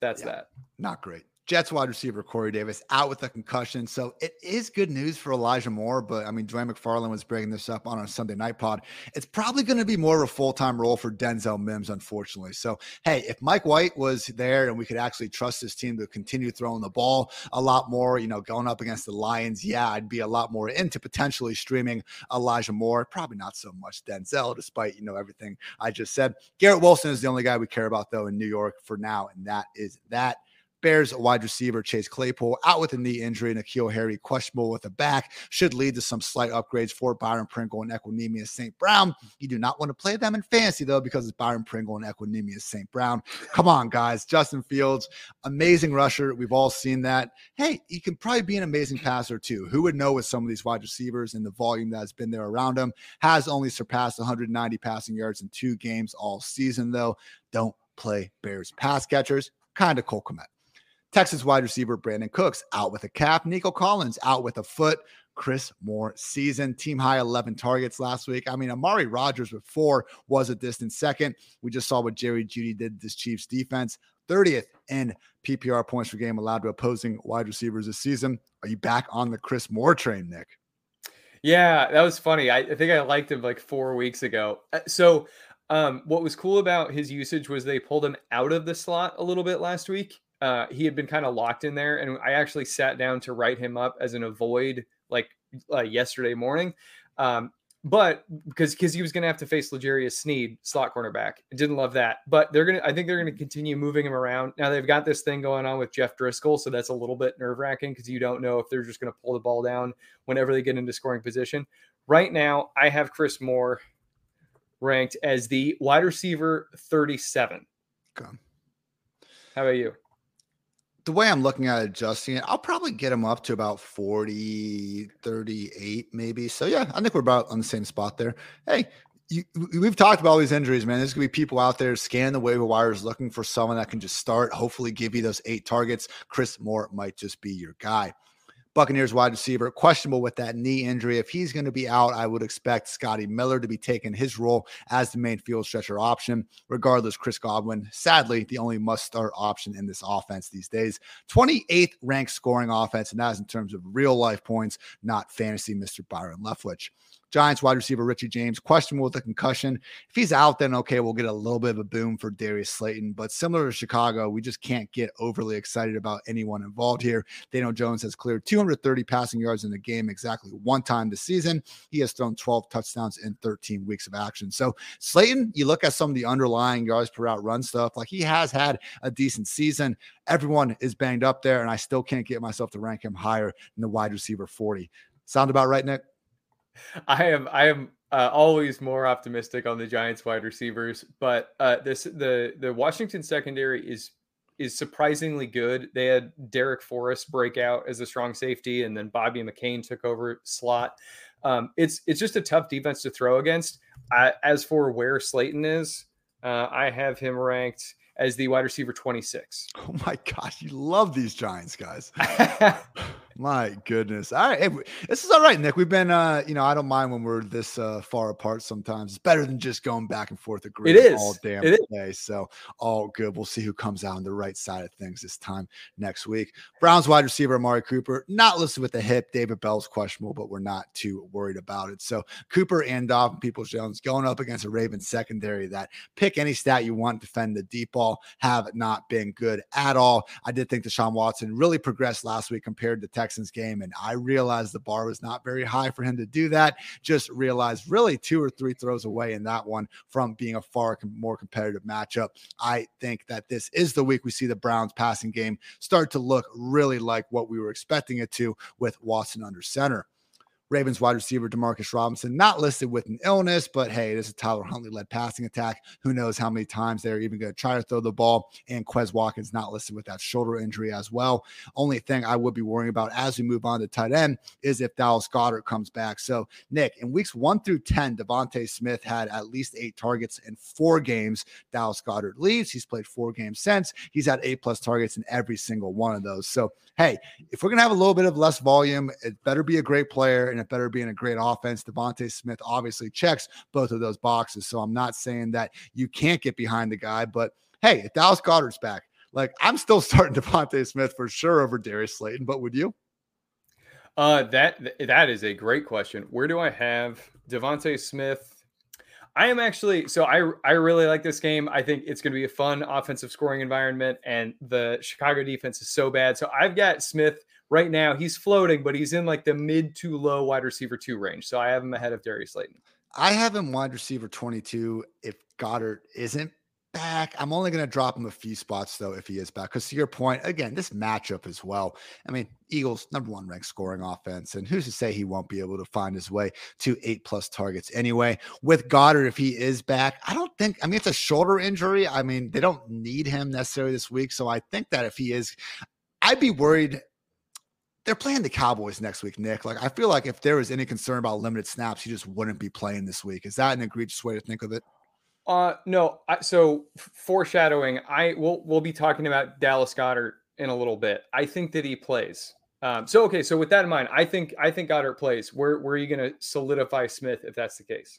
that's yeah. that. Not great. Jets wide receiver Corey Davis out with a concussion. So it is good news for Elijah Moore. But I mean, Dwain McFarland was breaking this up on a Sunday night pod. It's probably going to be more of a full time role for Denzel Mims, unfortunately. So, hey, if Mike White was there and we could actually trust this team to continue throwing the ball a lot more, you know, going up against the Lions, yeah, I'd be a lot more into potentially streaming Elijah Moore. Probably not so much Denzel, despite, you know, everything I just said. Garrett Wilson is the only guy we care about, though, in New York for now. And that is that. Bears wide receiver Chase Claypool out with a knee injury. and N'Keal Harry questionable with a back should lead to some slight upgrades for Byron Pringle and Equanimeous St. Brown. You do not want to play them in fantasy though because it's Byron Pringle and Equanimeous St. Brown. Come on, guys. Justin Fields, amazing rusher. We've all seen that. Hey, he can probably be an amazing passer too. Who would know with some of these wide receivers and the volume that's been there around him? Has only surpassed 190 passing yards in two games all season though. Don't play Bears pass catchers. Kind of Cole Kmet. Texas wide receiver Brandin Cooks out with a calf. Nico Collins out with a foot. Chris Moore season. Team high 11 targets last week. I mean, Amari Rogers with four was a distant second. We just saw what Jerry Jeudy did this Chiefs defense. 30th in PPR points per game allowed to opposing wide receivers this season. Are you back on the Chris Moore train, Nick? Yeah, that was funny. I, I think I liked him like four weeks ago. Uh, so, um, what was cool about his usage was they pulled him out of the slot a little bit last week. Uh, he had been kind of locked in there, and I actually sat down to write him up as an avoid like uh, yesterday morning. Um, but because because he was going to have to face L'Jarius Sneed, slot cornerback, didn't love that. But they're gonna, I think they're gonna continue moving him around. Now they've got this thing going on with Jeff Driskel, so that's a little bit nerve wracking because you don't know if they're just going to pull the ball down whenever they get into scoring position. Right now, I have Chris Moore ranked as the wide receiver 37. Okay. How about you? The way I'm looking at adjusting it, I'll probably get him up to about 40, 38, maybe. So, yeah, I think we're about on the same spot there. Hey, you, we've talked about all these injuries, man. There's gonna be people out there scanning the waiver wires looking for someone that can just start, hopefully give you those eight targets. Chris Moore might just be your guy. Buccaneers wide receiver, questionable with that knee injury. If he's going to be out, I would expect Scotty Miller to be taking his role as the main field stretcher option. Regardless, Chris Godwin, sadly, the only must start option in this offense these days. 28th ranked scoring offense, and that is in terms of real life points, not fantasy, Mr. Byron Leftwich. Giants wide receiver Richie James, questionable with a concussion. If he's out, then okay, we'll get a little bit of a boom for Darius Slayton. But similar to Chicago, we just can't get overly excited about anyone involved here. Daniel Jones has cleared 230 passing yards in the game exactly one time this season. He has thrown 12 touchdowns in 13 weeks of action. So Slayton, you look at some of the underlying yards per out run stuff, like he has had a decent season. Everyone is banged up there, and I still can't get myself to rank him higher than the wide receiver 40. Sound about right, Nick? I am I am uh, always more optimistic on the Giants wide receivers, but uh, this the the Washington secondary is is surprisingly good. They had Darrick Forrest break out as a strong safety, and then Bobby McCain took over slot. Um, it's it's just a tough defense to throw against. I, as for where Slayton is, uh, I have him ranked as the wide receiver 26. Oh my gosh, you love these Giants guys. My goodness. All right. Hey, this is all right, Nick. We've been, uh, you know, I don't mind when we're this uh, far apart sometimes. It's better than just going back and forth agreeing it is. all damn it day. Is. So, all good. We'll see who comes out on the right side of things this time next week. Browns wide receiver Amari Cooper, not listed with the hip. David Bell's questionable, but we're not too worried about it. So, Cooper and Donovan Peoples Jones going up against a Ravens secondary that pick any stat you want, defend the deep ball, have not been good at all. I did think Deshaun Watson really progressed last week compared to Texans game. And I realized the bar was not very high for him to do that. Just realized really two or three throws away in that one from being a far more competitive matchup. I think that this is the week we see the Browns passing game start to look really like what we were expecting it to with Watson under center. Ravens wide receiver Demarcus Robinson, not listed with an illness, but hey, it is a Tyler Huntley led passing attack. Who knows how many times they're even going to try to throw the ball? And Quez Watkins not listed with that shoulder injury as well. Only thing I would be worrying about as we move on to tight end is if Dallas Goedert comes back. So, Nick, in weeks one through 10, DeVonta Smith had at least eight targets in four games. Dallas Goedert leaves. He's played four games since. He's had eight plus targets in every single one of those. So, hey, if we're going to have a little bit of less volume, it better be a great player and it better be in a great offense. DeVonta Smith obviously checks both of those boxes. So I'm not saying that you can't get behind the guy, but hey, if Dallas Goedert's back, like I'm still starting DeVonta Smith for sure over Darius Slayton, but would you? Uh, that that is a great question. Where do I have DeVonta Smith? I am actually so I I really like this game. I think it's going to be a fun offensive scoring environment, and the Chicago defense is so bad. So I've got Smith right now he's floating, but he's in like the mid to low wide receiver two range. So I have him ahead of Darius Slayton. I have him wide receiver 22 if Goedert isn't back. I'm only going to drop him a few spots though if he is back. Because to your point, again, this matchup as well. I mean, Eagles number one ranked scoring offense, and who's to say he won't be able to find his way to eight plus targets anyway? With Goedert, if he is back, I don't think. I mean, it's a shoulder injury. I mean, they don't need him necessarily this week, so I think that if he is, I'd be worried. They're playing the Cowboys next week, Nick. Like, I feel like if there was any concern about limited snaps, he just wouldn't be playing this week. Is that an egregious way to think of it? Uh, no. I, so foreshadowing, I will we'll be talking about Dallas Goedert in a little bit. I think that he plays. Um, so okay, so with that in mind, I think I think Goedert plays. Where where are you going to solidify Smith if that's the case?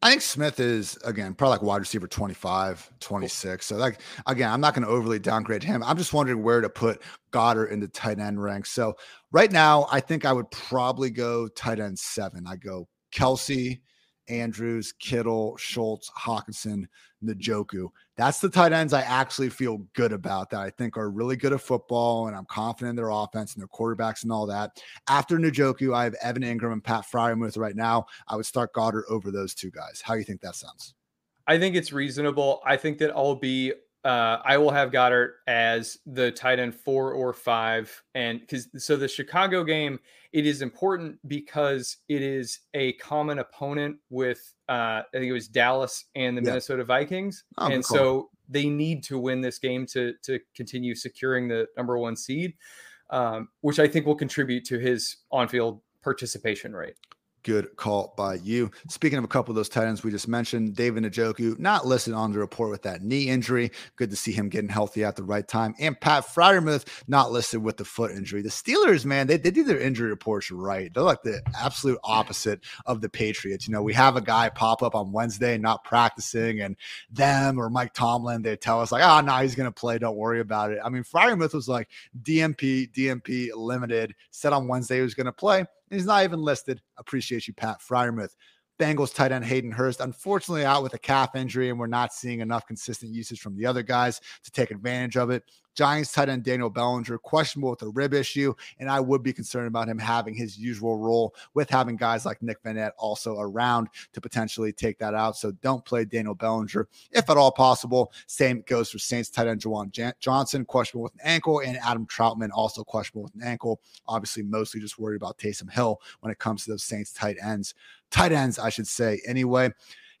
I think Smith is again probably like wide receiver 25, 26. So like again, I'm not going to overly downgrade him. I'm just wondering where to put Goedert in the tight end ranks. So right now, I think I would probably go tight end seven. I go Kelce, Andrews, Kittle, Schultz, Hockenson, Njoku. That's the tight ends I actually feel good about that I think are really good at football and I'm confident in their offense and their quarterbacks and all that. After Njoku, I have Evan Engram and Pat Freiermuth right now. I would start Goedert over those two guys. How do you think that sounds? I think it's reasonable. I think that I'll be uh, I will have Goedert as the tight end four or five. And because so the Chicago game, it is important because it is a common opponent with, uh, I think it was Dallas and the yeah. Minnesota Vikings. Oh, and cool. so they need to win this game to, to continue securing the number one seed, um, which I think will contribute to his on field participation rate. Good call by you. Speaking of a couple of those tight ends we just mentioned, David Njoku, not listed on the report with that knee injury. Good to see him getting healthy at the right time. And Pat Freiermuth, not listed with the foot injury. The Steelers, man, they, they do their injury reports right. They're like the absolute opposite of the Patriots. You know, we have a guy pop up on Wednesday not practicing, and them or Mike Tomlin, they tell us, like, ah, oh, no, he's going to play. Don't worry about it. I mean, Freiermuth was like DNP, DNP limited, said on Wednesday he was going to play He's not even listed. Appreciate you, Pat Freiermuth. Bengals tight end Hayden Hurst, unfortunately, out with a calf injury, and we're not seeing enough consistent usage from the other guys to take advantage of it. Giants tight end Daniel Bellinger, questionable with a rib issue, and I would be concerned about him having his usual role with having guys like Nick Vannett also around to potentially take that out. So don't play Daniel Bellinger if at all possible. Same goes for Saints tight end Juwan Jan- Johnson, questionable with an ankle, and Adam Trautman also questionable with an ankle. Obviously, mostly just worried about Taysom Hill when it comes to those Saints tight ends, tight ends, I should say. Anyway.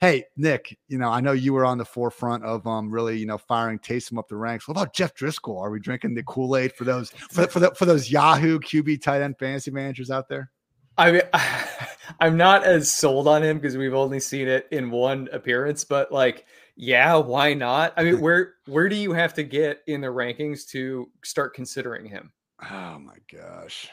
Hey, Nick, you know, I know you were on the forefront of um really, you know, firing Taysom up the ranks. What about Jeff Driskel? Are we drinking the Kool-Aid for those for, for, the, for those Yahoo QB tight end fantasy managers out there? I mean, I'm not as sold on him because we've only seen it in one appearance, but like, yeah, why not? I mean, where where do you have to get in the rankings to start considering him? Oh my gosh.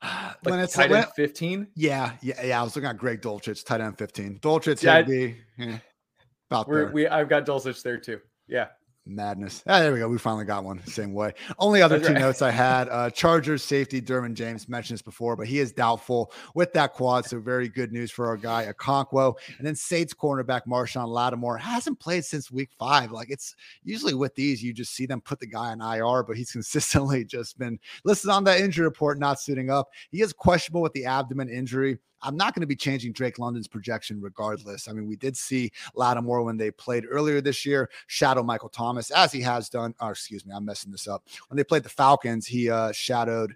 like when it's tight end 15 yeah yeah yeah i was looking at greg dulcich tight end 15 dulcich yeah, be, yeah about there. we i've got dulcich there too. Yeah Madness. Ah, there we go. We finally got one same way. Only other two notes I had uh, Chargers safety Derwin James mentioned this before, but he is doubtful with that quad. So, very good news for our guy, Okonkwo. And then Saints cornerback Marshon Lattimore hasn't played since week five. Like, it's usually with these, you just see them put the guy on IR, but he's consistently just been listed on that injury report, not suiting up. He is questionable with the abdomen injury. I'm not going to be changing Drake London's projection regardless. I mean, we did see Lattimore when they played earlier this year shadow Michael Thomas as he has done. Or excuse me, I'm messing this up. When they played the Falcons, he uh, shadowed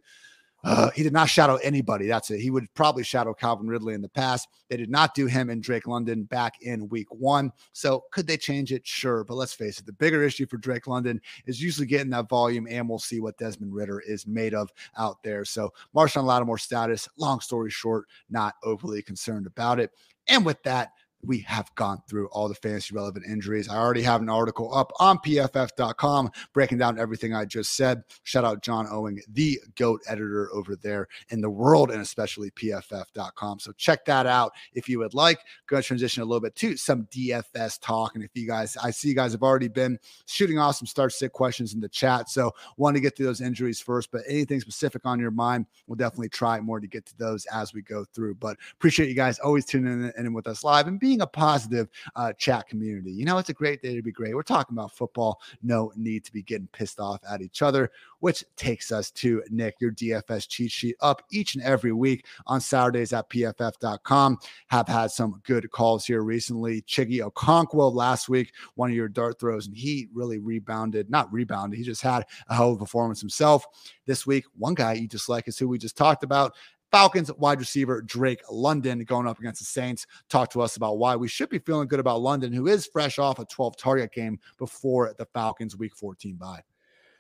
uh, he did not shadow anybody. That's it. He would probably shadow Calvin Ridley in the past. They did not do him and Drake London back in week one. So could they change it? Sure. But let's face it, the bigger issue for Drake London is usually getting that volume, and we'll see what Desmond Ridder is made of out there. So Marshon Lattimore status, long story short, not overly concerned about it. And with that, we have gone through all the fantasy relevant injuries. I already have an article up on pff.com breaking down everything I just said. Shout out John Owing, the GOAT editor over there in the world and especially pff.com. So check that out if you would like. Going to transition a little bit to some DFS talk. And if you guys, I see you guys have already been shooting off some start sick questions in the chat. So want to get to those injuries first, but anything specific on your mind, we'll definitely try more to get to those as we go through. But appreciate you guys always tuning in, in with us live and be being a positive uh, chat community. You know, it's a great day to be great. We're talking about football. No need to be getting pissed off at each other, which takes us to Nick, your DFS cheat sheet up each and every week on Saturdays at pff.com. Have had some good calls here recently. Chiggy Okonkwo last week, one of your dart throws, and he really rebounded, not rebounded, he just had a hell of a performance himself. This week, one guy you dislike is who we just talked about. Falcons wide receiver Drake London going up against the Saints. Talk to us about why we should be feeling good about London, who is fresh off a 12 target game before the Falcons week 14 bye.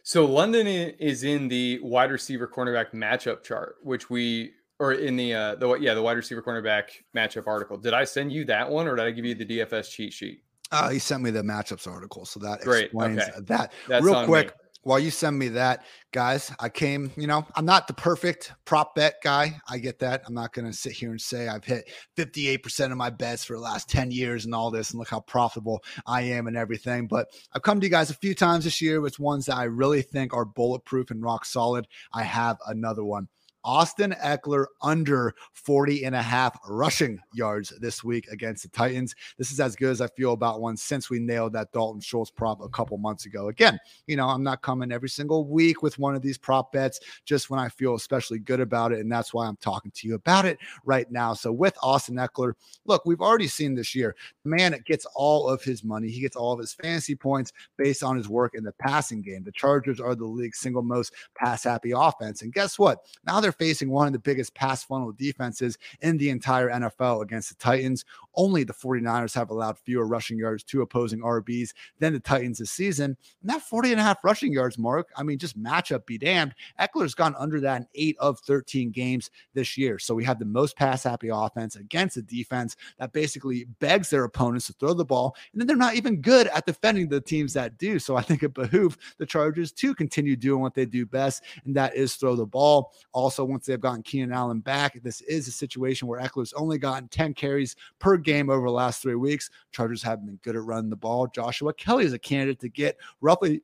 So London is in the wide receiver cornerback matchup chart, which we or in the uh the yeah the wide receiver cornerback matchup article. Did I send you that one or did I give you the DFS cheat sheet? Uh, he sent me the matchups article, so that Great. explains okay. that. That's Real quick, me while you send me that, guys, I came, you know, I'm not the perfect prop bet guy. I get that. I'm not going to sit here and say I've hit 58% of my bets for the last 10 years and all this and look how profitable I am and everything. But I've come to you guys a few times this year with ones that I really think are bulletproof and rock solid. I have another one. Austin Ekeler under 40 and a half rushing yards this week against the Titans. This is as good as I feel about one since we nailed that Dalton Schultz prop a couple months ago. Again, you know, I'm not coming every single week with one of these prop bets just when I feel especially good about it. And that's why I'm talking to you about it right now. So with Austin Ekeler, look, we've already seen this year, man, it gets all of his money. He gets all of his fantasy points based on his work in the passing game. The Chargers are the league's single most pass happy offense. And guess what? Now they're they're facing one of the biggest pass funnel defenses in the entire NFL against the Titans. Only the 49ers have allowed fewer rushing yards to opposing RBs than the Titans this season. And that 40 and a half rushing yards mark, I mean, just matchup be damned. Ekeler's gone under that in eight of 13 games this year. So we have the most pass happy offense against a defense that basically begs their opponents to throw the ball. And then they're not even good at defending the teams that do. So I think it behooves the Chargers to continue doing what they do best, and that is throw the ball. Also, once they've gotten Keenan Allen back, this is a situation where Ekeler's only gotten 10 carries per game over the last three weeks. Chargers haven't been good at running the ball. Joshua Kelley is a candidate to get roughly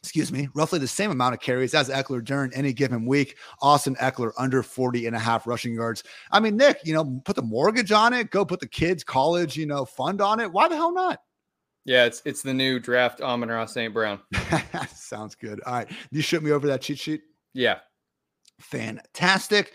excuse me, roughly the same amount of carries as Ekeler during any given week. Austin Ekeler under 40 and a half rushing yards. I mean, Nick, you know, put the mortgage on it, go put the kids' college, you know, fund on it. Why the hell not? Yeah, it's it's the new draft Amon-Ra St. Brown. Sounds good. All right. You shoot me over that cheat sheet? Yeah fantastic.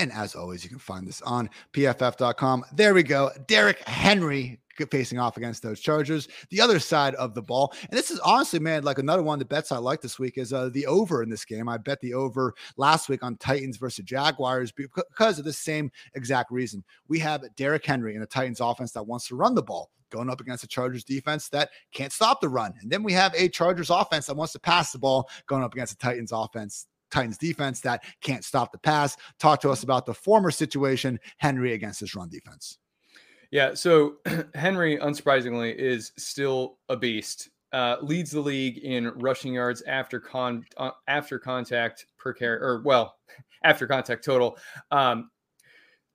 And as always, you can find this on pff.com. There we go. Derrick Henry facing off against those Chargers. The other side of the ball. And this is honestly, man, like another one of the bets I like this week is uh, the over in this game. I bet the over last week on Titans versus Jaguars because of the same exact reason. We have Derrick Henry in the Titans offense that wants to run the ball going up against a Chargers defense that can't stop the run. And then we have a Chargers offense that wants to pass the ball going up against a Titans offense Titans defense that can't stop the pass. Talk to us about the former situation, Henry against his run defense. Yeah, so Henry, unsurprisingly, is still a beast. Uh, leads the league in rushing yards after con uh, after contact per carry, or well, after contact total. Um,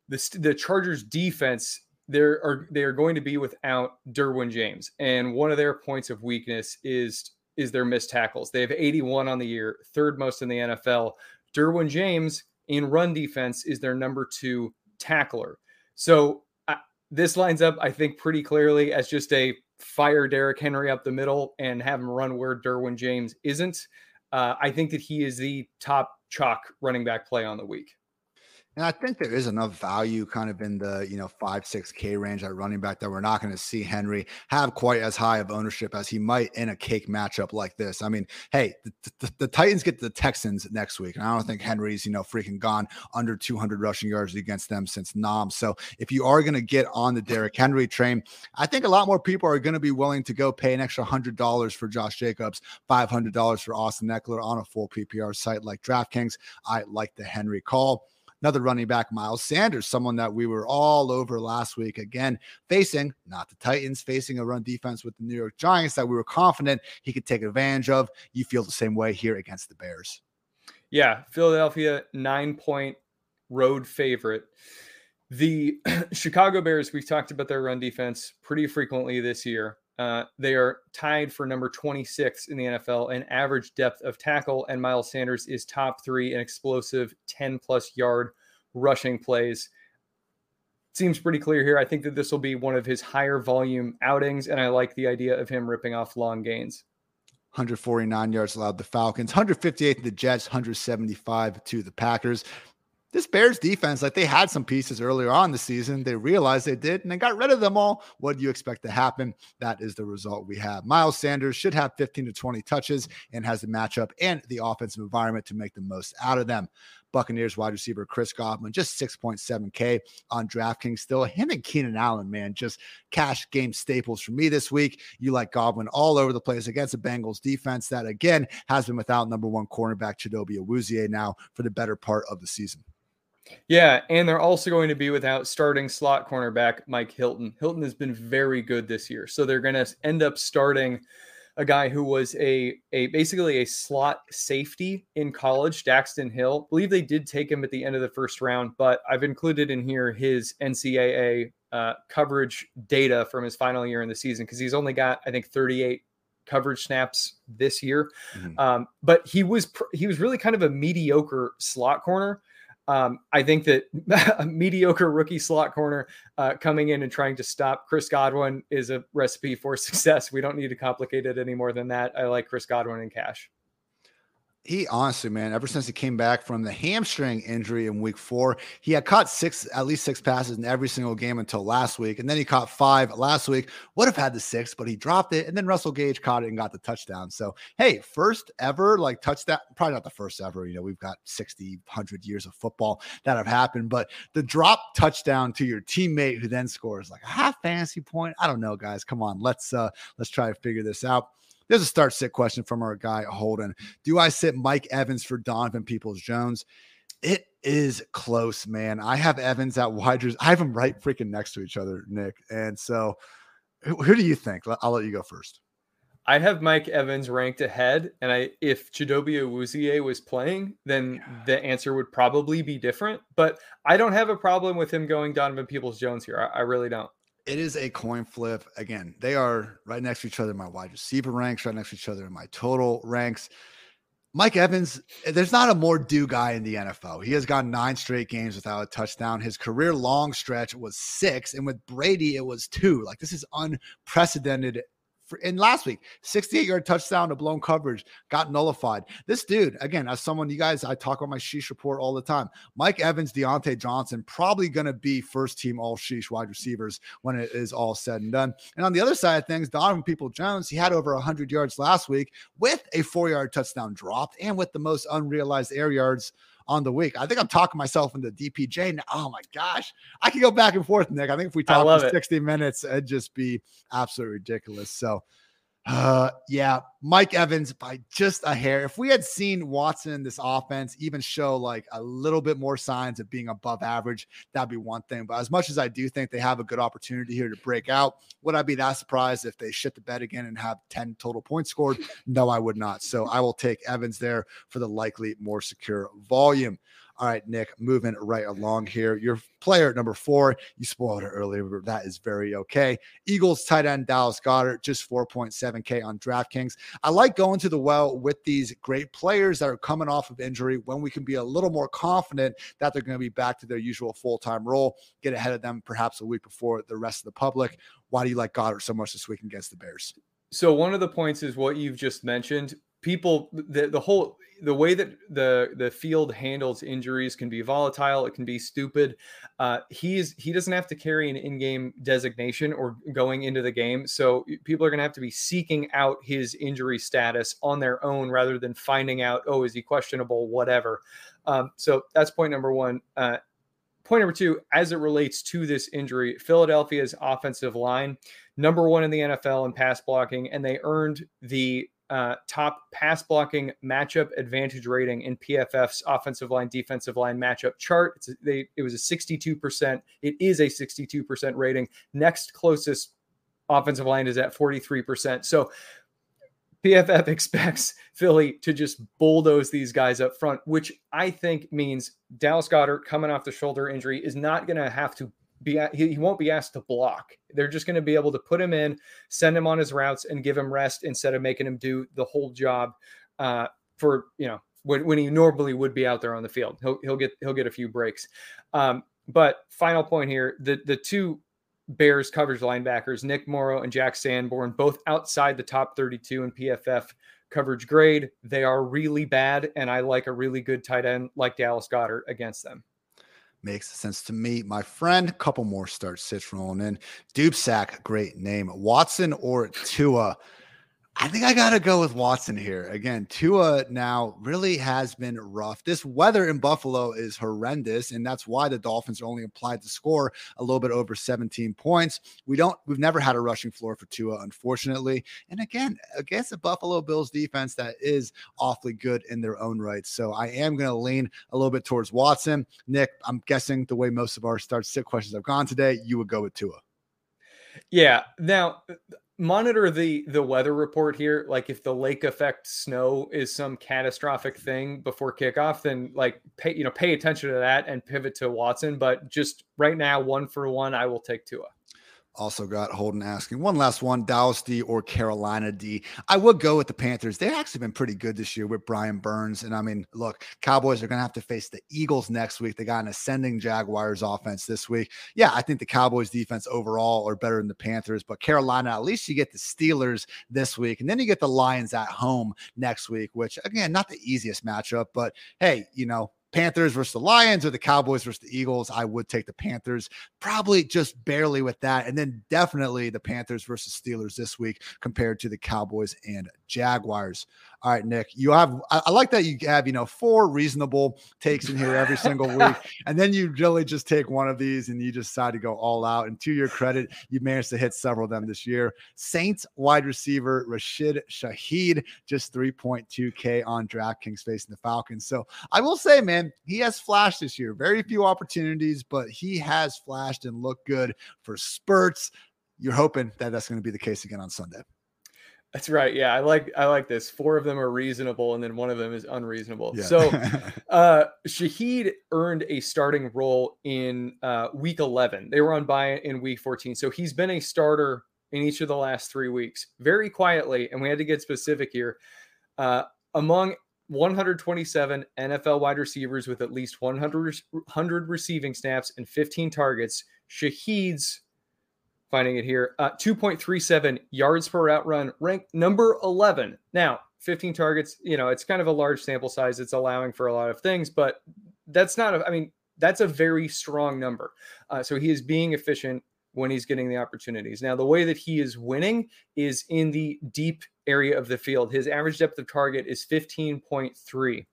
the the Chargers defense there are they are going to be without Derwin James, and one of their points of weakness is is their missed tackles. They have 81 on the year, third most in the NFL. Derwin James in run defense is their number two tackler. So uh, this lines up, I think, pretty clearly as just a fire Derrick Henry up the middle and have him run where Derwin James isn't. Uh, I think that he is the top chalk running back play on the week. And I think there is enough value kind of in the, you know, five, six K range at running back that we're not going to see Henry have quite as high of ownership as he might in a cake matchup like this. I mean, hey, the, the, the Titans get the Texans next week. And I don't think Henry's, you know, freaking gone under 200 rushing yards against them since Nam. So if you are going to get on the Derrick Henry train, I think a lot more people are going to be willing to go pay an extra $100 for Josh Jacobs, $500 for Austin Ekeler on a full PPR site like DraftKings. I like the Henry call another running back, Miles Sanders, someone that we were all over last week. Again, facing not the Titans, facing a run defense with the New York Giants that we were confident he could take advantage of. You feel the same way here against the Bears. Yeah, Philadelphia, nine point road favorite. The Chicago Bears, we've talked about their run defense pretty frequently this year. Uh, they are tied for number 26 in the NFL in average depth of tackle, and Miles Sanders is top three in explosive 10 plus yard rushing plays. seems pretty clear here. I think that this will be one of his higher volume outings, and I like the idea of him ripping off long gains. 149 yards allowed the Falcons, 158 to the Jets, 175 to the Packers. This Bears defense, like they had some pieces earlier on the season, they realized they did and they got rid of them all. What do you expect to happen? That is the result we have. Miles Sanders should have 15 to 20 touches and has the matchup and the offensive environment to make the most out of them. Buccaneers wide receiver Chris Godwin, just 6.7K on DraftKings still. Him and Keenan Allen, man, just cash game staples for me this week. You like Godwin all over the place against the Bengals defense that, again, has been without number one cornerback Chidobe Awuzie now for the better part of the season. Yeah, and they're also going to be without starting slot cornerback Mike Hilton. Hilton has been very good this year, so they're going to end up starting a guy who was a a basically a slot safety in college, Daxton Hill. I believe they did take him at the end of the first round, but I've included in here his NCAA uh, coverage data from his final year in the season because he's only got I think 38 coverage snaps this year. Mm-hmm. Um, but he was pr- he was really kind of a mediocre slot corner. Um, I think that a mediocre rookie slot corner uh, coming in and trying to stop Chris Godwin is a recipe for success. We don't need to complicate it any more than that. I like Chris Godwin in cash he honestly, man, ever since he came back from the hamstring injury in week four, he had caught six, at least six passes in every single game until last week. And then he caught five last week. Would have had the six, but he dropped it. And then Russell Gage caught it and got the touchdown. So, hey, first ever like touchdown, probably not the first ever. You know, we've got 60, 100 years of football that have happened, but the drop touchdown to your teammate who then scores like a half fantasy point. I don't know, guys. Come on, let's uh let's try to figure this out. There's a start sit question from our guy Holden. Do I sit Mike Evans for Donovan Peoples Jones? It is close, man. I have Evans at wide receivers. I have them right freaking next to each other, Nick. And so, who, who do you think? I'll let you go first. I have Mike Evans ranked ahead, and I if Chidobe Awuzie was playing, then the answer would probably be different. But I don't have a problem with him going Donovan Peoples Jones here. I, I really don't it is a coin flip. Again, they are right next to each other in my wide receiver ranks, right next to each other in my total ranks. Mike Evans, eh, there's not a more due guy in the NFL. He has gone nine straight games without a touchdown. His career long stretch was six, and with Brady, it was two. Like this is unprecedented for, in last week, 68 yard touchdown to blown coverage got nullified. This dude, again, as someone you guys, I talk about my sheesh report all the time. Mike Evans, Diontae Johnson, probably going to be first team all sheesh wide receivers when it is all said and done. And on the other side of things, Donovan People Jones, he had over 100 yards last week with a four yard touchdown dropped and with the most unrealized air yards on the week. I think I'm talking myself into DPJ. Now. Oh my gosh, I can go back and forth, Nick. I think if we talk for 60 minutes, it'd just be absolutely ridiculous. So uh, yeah, Mike Evans by just a hair. If we had seen Watson in this offense even show like a little bit more signs of being above average, that'd be one thing. But as much as I do think they have a good opportunity here to break out, would I be that surprised if they shit the bed again and have 10 total points scored? No, I would not. So I will take Evans there for the likely more secure volume. All right, Nick, moving right along here. Your player number four, you spoiled it earlier, but that is very okay. Eagles tight end Dallas Goedert, just 4.7K on DraftKings. I like going to the well with these great players that are coming off of injury when we can be a little more confident that they're going to be back to their usual full time role, get ahead of them perhaps a week before the rest of the public. Why do you like Goedert so much this week against the Bears? So, one of the points is what you've just mentioned people the, the whole the way that the the field handles injuries can be volatile it can be stupid. Uh, he's he doesn't have to carry an in-game designation or going into the game. So people are going to have to be seeking out his injury status on their own rather than finding out oh is he questionable whatever. Um, so that's point number one. Uh, point number two as it relates to this injury philadelphia's offensive line number one in the nfl in pass blocking and they earned the uh, top pass blocking matchup advantage rating in PFF's offensive line defensive line matchup chart. It's a, they it was a 62%. It is a 62% rating. Next closest offensive line is at 43%. So PFF expects Philly to just bulldoze these guys up front, which I think means Dallas Goedert coming off the shoulder injury is not going to have to be he, he won't be asked to block. They're just going to be able to put him in, send him on his routes, and give him rest instead of making him do the whole job uh, for you know when, when he normally would be out there on the field. He'll he'll get he'll get a few breaks. Um, but final point here: the the two Bears coverage linebackers, Nick Morrow and Jack Sanborn, both outside the top 32 in PFF coverage grade. They are really bad, and I like a really good tight end like Dallas Goedert against them. Makes sense to me, my friend. Couple more starts sits rolling in. Dubsack, great name. Watson or Tua. I think I got to go with Watson here. Again, Tua now really has been rough. This weather in Buffalo is horrendous, and that's why the Dolphins are only applied to score a little bit over 17 points. We don't, we've never had a rushing floor for Tua, unfortunately. And again, against the Buffalo Bills defense that is awfully good in their own right. So I am going to lean a little bit towards Watson. Nick, I'm guessing the way most of our start sit questions have gone today, you would go with Tua. Yeah. Now, monitor the the weather report here like if the lake effect snow is some catastrophic thing before kickoff then like pay you know pay attention to that and pivot to watson but just right now one for one i will take tua also got Holden asking one last one Dallas D or Carolina D. I would go with the Panthers. They've actually been pretty good this year with Brian Burns. And I mean, look, Cowboys are going to have to face the Eagles next week. They got an ascending Jaguars offense this week. Yeah, I think the Cowboys defense overall are better than the Panthers, but Carolina, at least you get the Steelers this week. And then you get the Lions at home next week, which again, not the easiest matchup, but hey, you know, Panthers versus the Lions or the Cowboys versus the Eagles, I would take the Panthers, probably just barely with that. And then definitely the Panthers versus Steelers this week compared to the Cowboys and Jaguars. All right, Nick, you have, I, I like that you have, you know, four reasonable takes in here every single week. And then you really just take one of these and you decide to go all out. And to your credit, you managed to hit several of them this year. Saints wide receiver Rashid Shaheed, just 3.2K on DraftKings facing the Falcons. So I will say, man, he has flashed this year. Very few opportunities, but he has flashed and looked good for spurts. You're hoping that that's going to be the case again on Sunday. That's right. Yeah, I like I like this. Four of them are reasonable, and then one of them is unreasonable. Yeah. So, uh, Shaheed earned a starting role in uh, week 11. They were on buy in week 14, so he's been a starter in each of the last three weeks, very quietly. And we had to get specific here. Uh, among 127 NFL wide receivers with at least 100, 100 receiving snaps and 15 targets. Shaheed's finding it here, uh, 2.37 yards per route run, ranked number 11. Now, 15 targets, you know, it's kind of a large sample size. It's allowing for a lot of things, but that's not, a, I mean, that's a very strong number. Uh, so he is being efficient when he's getting the opportunities. Now, the way that he is winning is in the deep area of the field. His average depth of target is 15.3.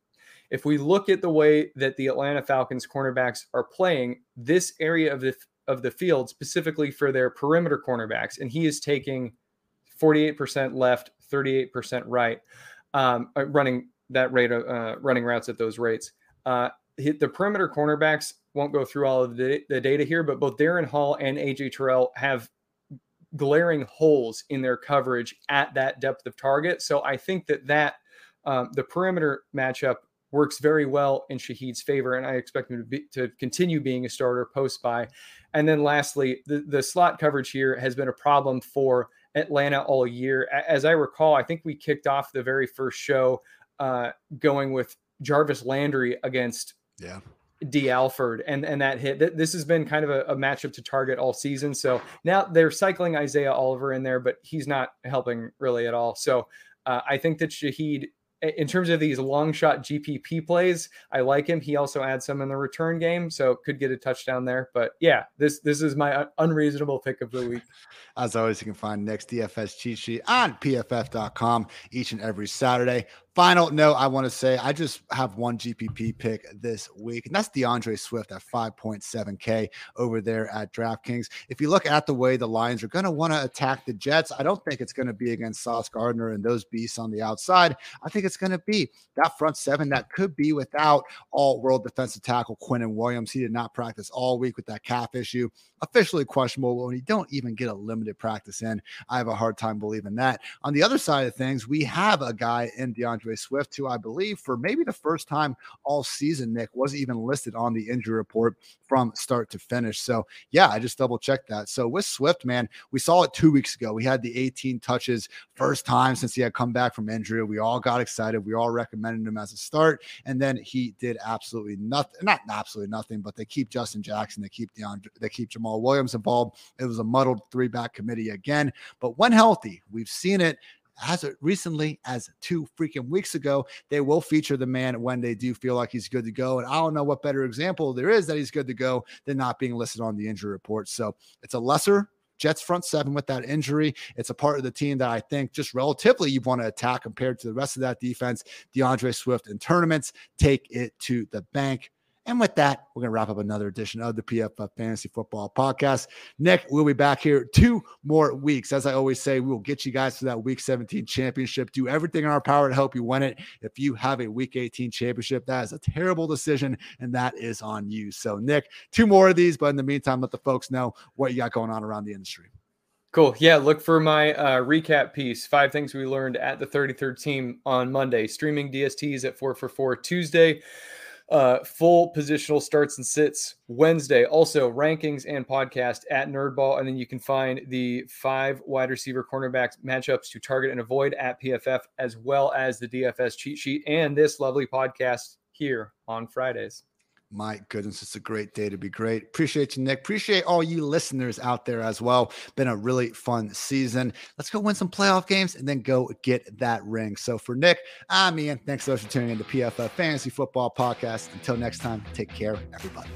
If we look at the way that the Atlanta Falcons cornerbacks are playing, this area of the of the field specifically for their perimeter cornerbacks, and he is taking 48% left, 38% right, um, uh, running that rate of uh, running routes at those rates. Uh, the perimeter cornerbacks won't go through all of the, the data here, but both Darren Hall and AJ Terrell have glaring holes in their coverage at that depth of target. So I think that that um, the perimeter matchup works very well in Shaheed's favor, and I expect him to be, to continue being a starter post by. And then lastly, the, the slot coverage here has been a problem for Atlanta all year. As I recall, I think we kicked off the very first show uh, going with Jarvis Landry against yeah. Dee Alford and and that hit. This has been kind of a, a, matchup to target all season. So now they're cycling Isaiah Oliver in there, but he's not helping really at all. So uh, I think that Shaheed, in terms of these long shot GPP plays, I like him. He also adds some in the return game, so could get a touchdown there. But yeah, this this is my unreasonable pick of the week. As always, you can find Nick's DFS cheat sheet on pff.com each and every Saturday. Final note I want to say I just have one GPP pick this week, and that's D'Andre Swift at 5.7K over there at DraftKings. If you look at the way the Lions are going to want to attack the Jets, I don't think it's going to be against Sauce Gardner and those beasts on the outside. I think it's going to be that front seven that could be without all world defensive tackle Quinnen Williams. He did not practice all week with that calf issue, officially questionable when you don't even get a limited practice in. I have a hard time believing that. On the other side of things, we have a guy in D'Andre D'Andre Swift, who I believe for maybe the first time all season, Nick wasn't even listed on the injury report from start to finish. So, yeah, I just double checked that. So, with Swift, man, we saw it two weeks ago. We had the 18 touches, first time since he had come back from injury. We all got excited. We all recommended him as a start, and then he did absolutely nothing. Not absolutely nothing, but they keep Justin Jackson, they keep D'Andre, they keep Jamaal Williams involved. It was a muddled three back committee again, but when healthy, we've seen it as recently as two freaking weeks ago. They will feature the man when they do feel like he's good to go. And I don't know what better example there is that he's good to go than not being listed on the injury report. So it's a lesser Jets front seven with that injury. It's a part of the team that I think just relatively you want to attack compared to the rest of that defense. D'Andre Swift in tournaments, take it to the bank. And with that, we're going to wrap up another edition of the PFF Fantasy Football Podcast. Nick, we'll be back here two more weeks. As I always say, we will get you guys to that Week 17 championship. Do everything in our power to help you win it. If you have a Week 18 championship, that is a terrible decision, and that is on you. So, Nick, two more of these, but in the meantime, let the folks know what you got going on around the industry. Cool. Yeah, look for my uh, recap piece. Five things we learned at the 33rd team on Monday. Streaming DSTs at four for four Tuesday. Uh, full positional starts and sits Wednesday. Also, rankings and podcast at Nerdball. And then you can find the five wide receiver cornerbacks matchups to target and avoid at PFF, as well as the DFS cheat sheet and this lovely podcast here on Fridays. My goodness, it's a great day to be great. Appreciate you, Nick. Appreciate all you listeners out there as well. Been a really fun season. Let's go win some playoff games and then go get that ring. So for Nick, I'm Ian. Thanks so much for tuning in to PFF Fantasy Football Podcast. Until next time, take care, everybody.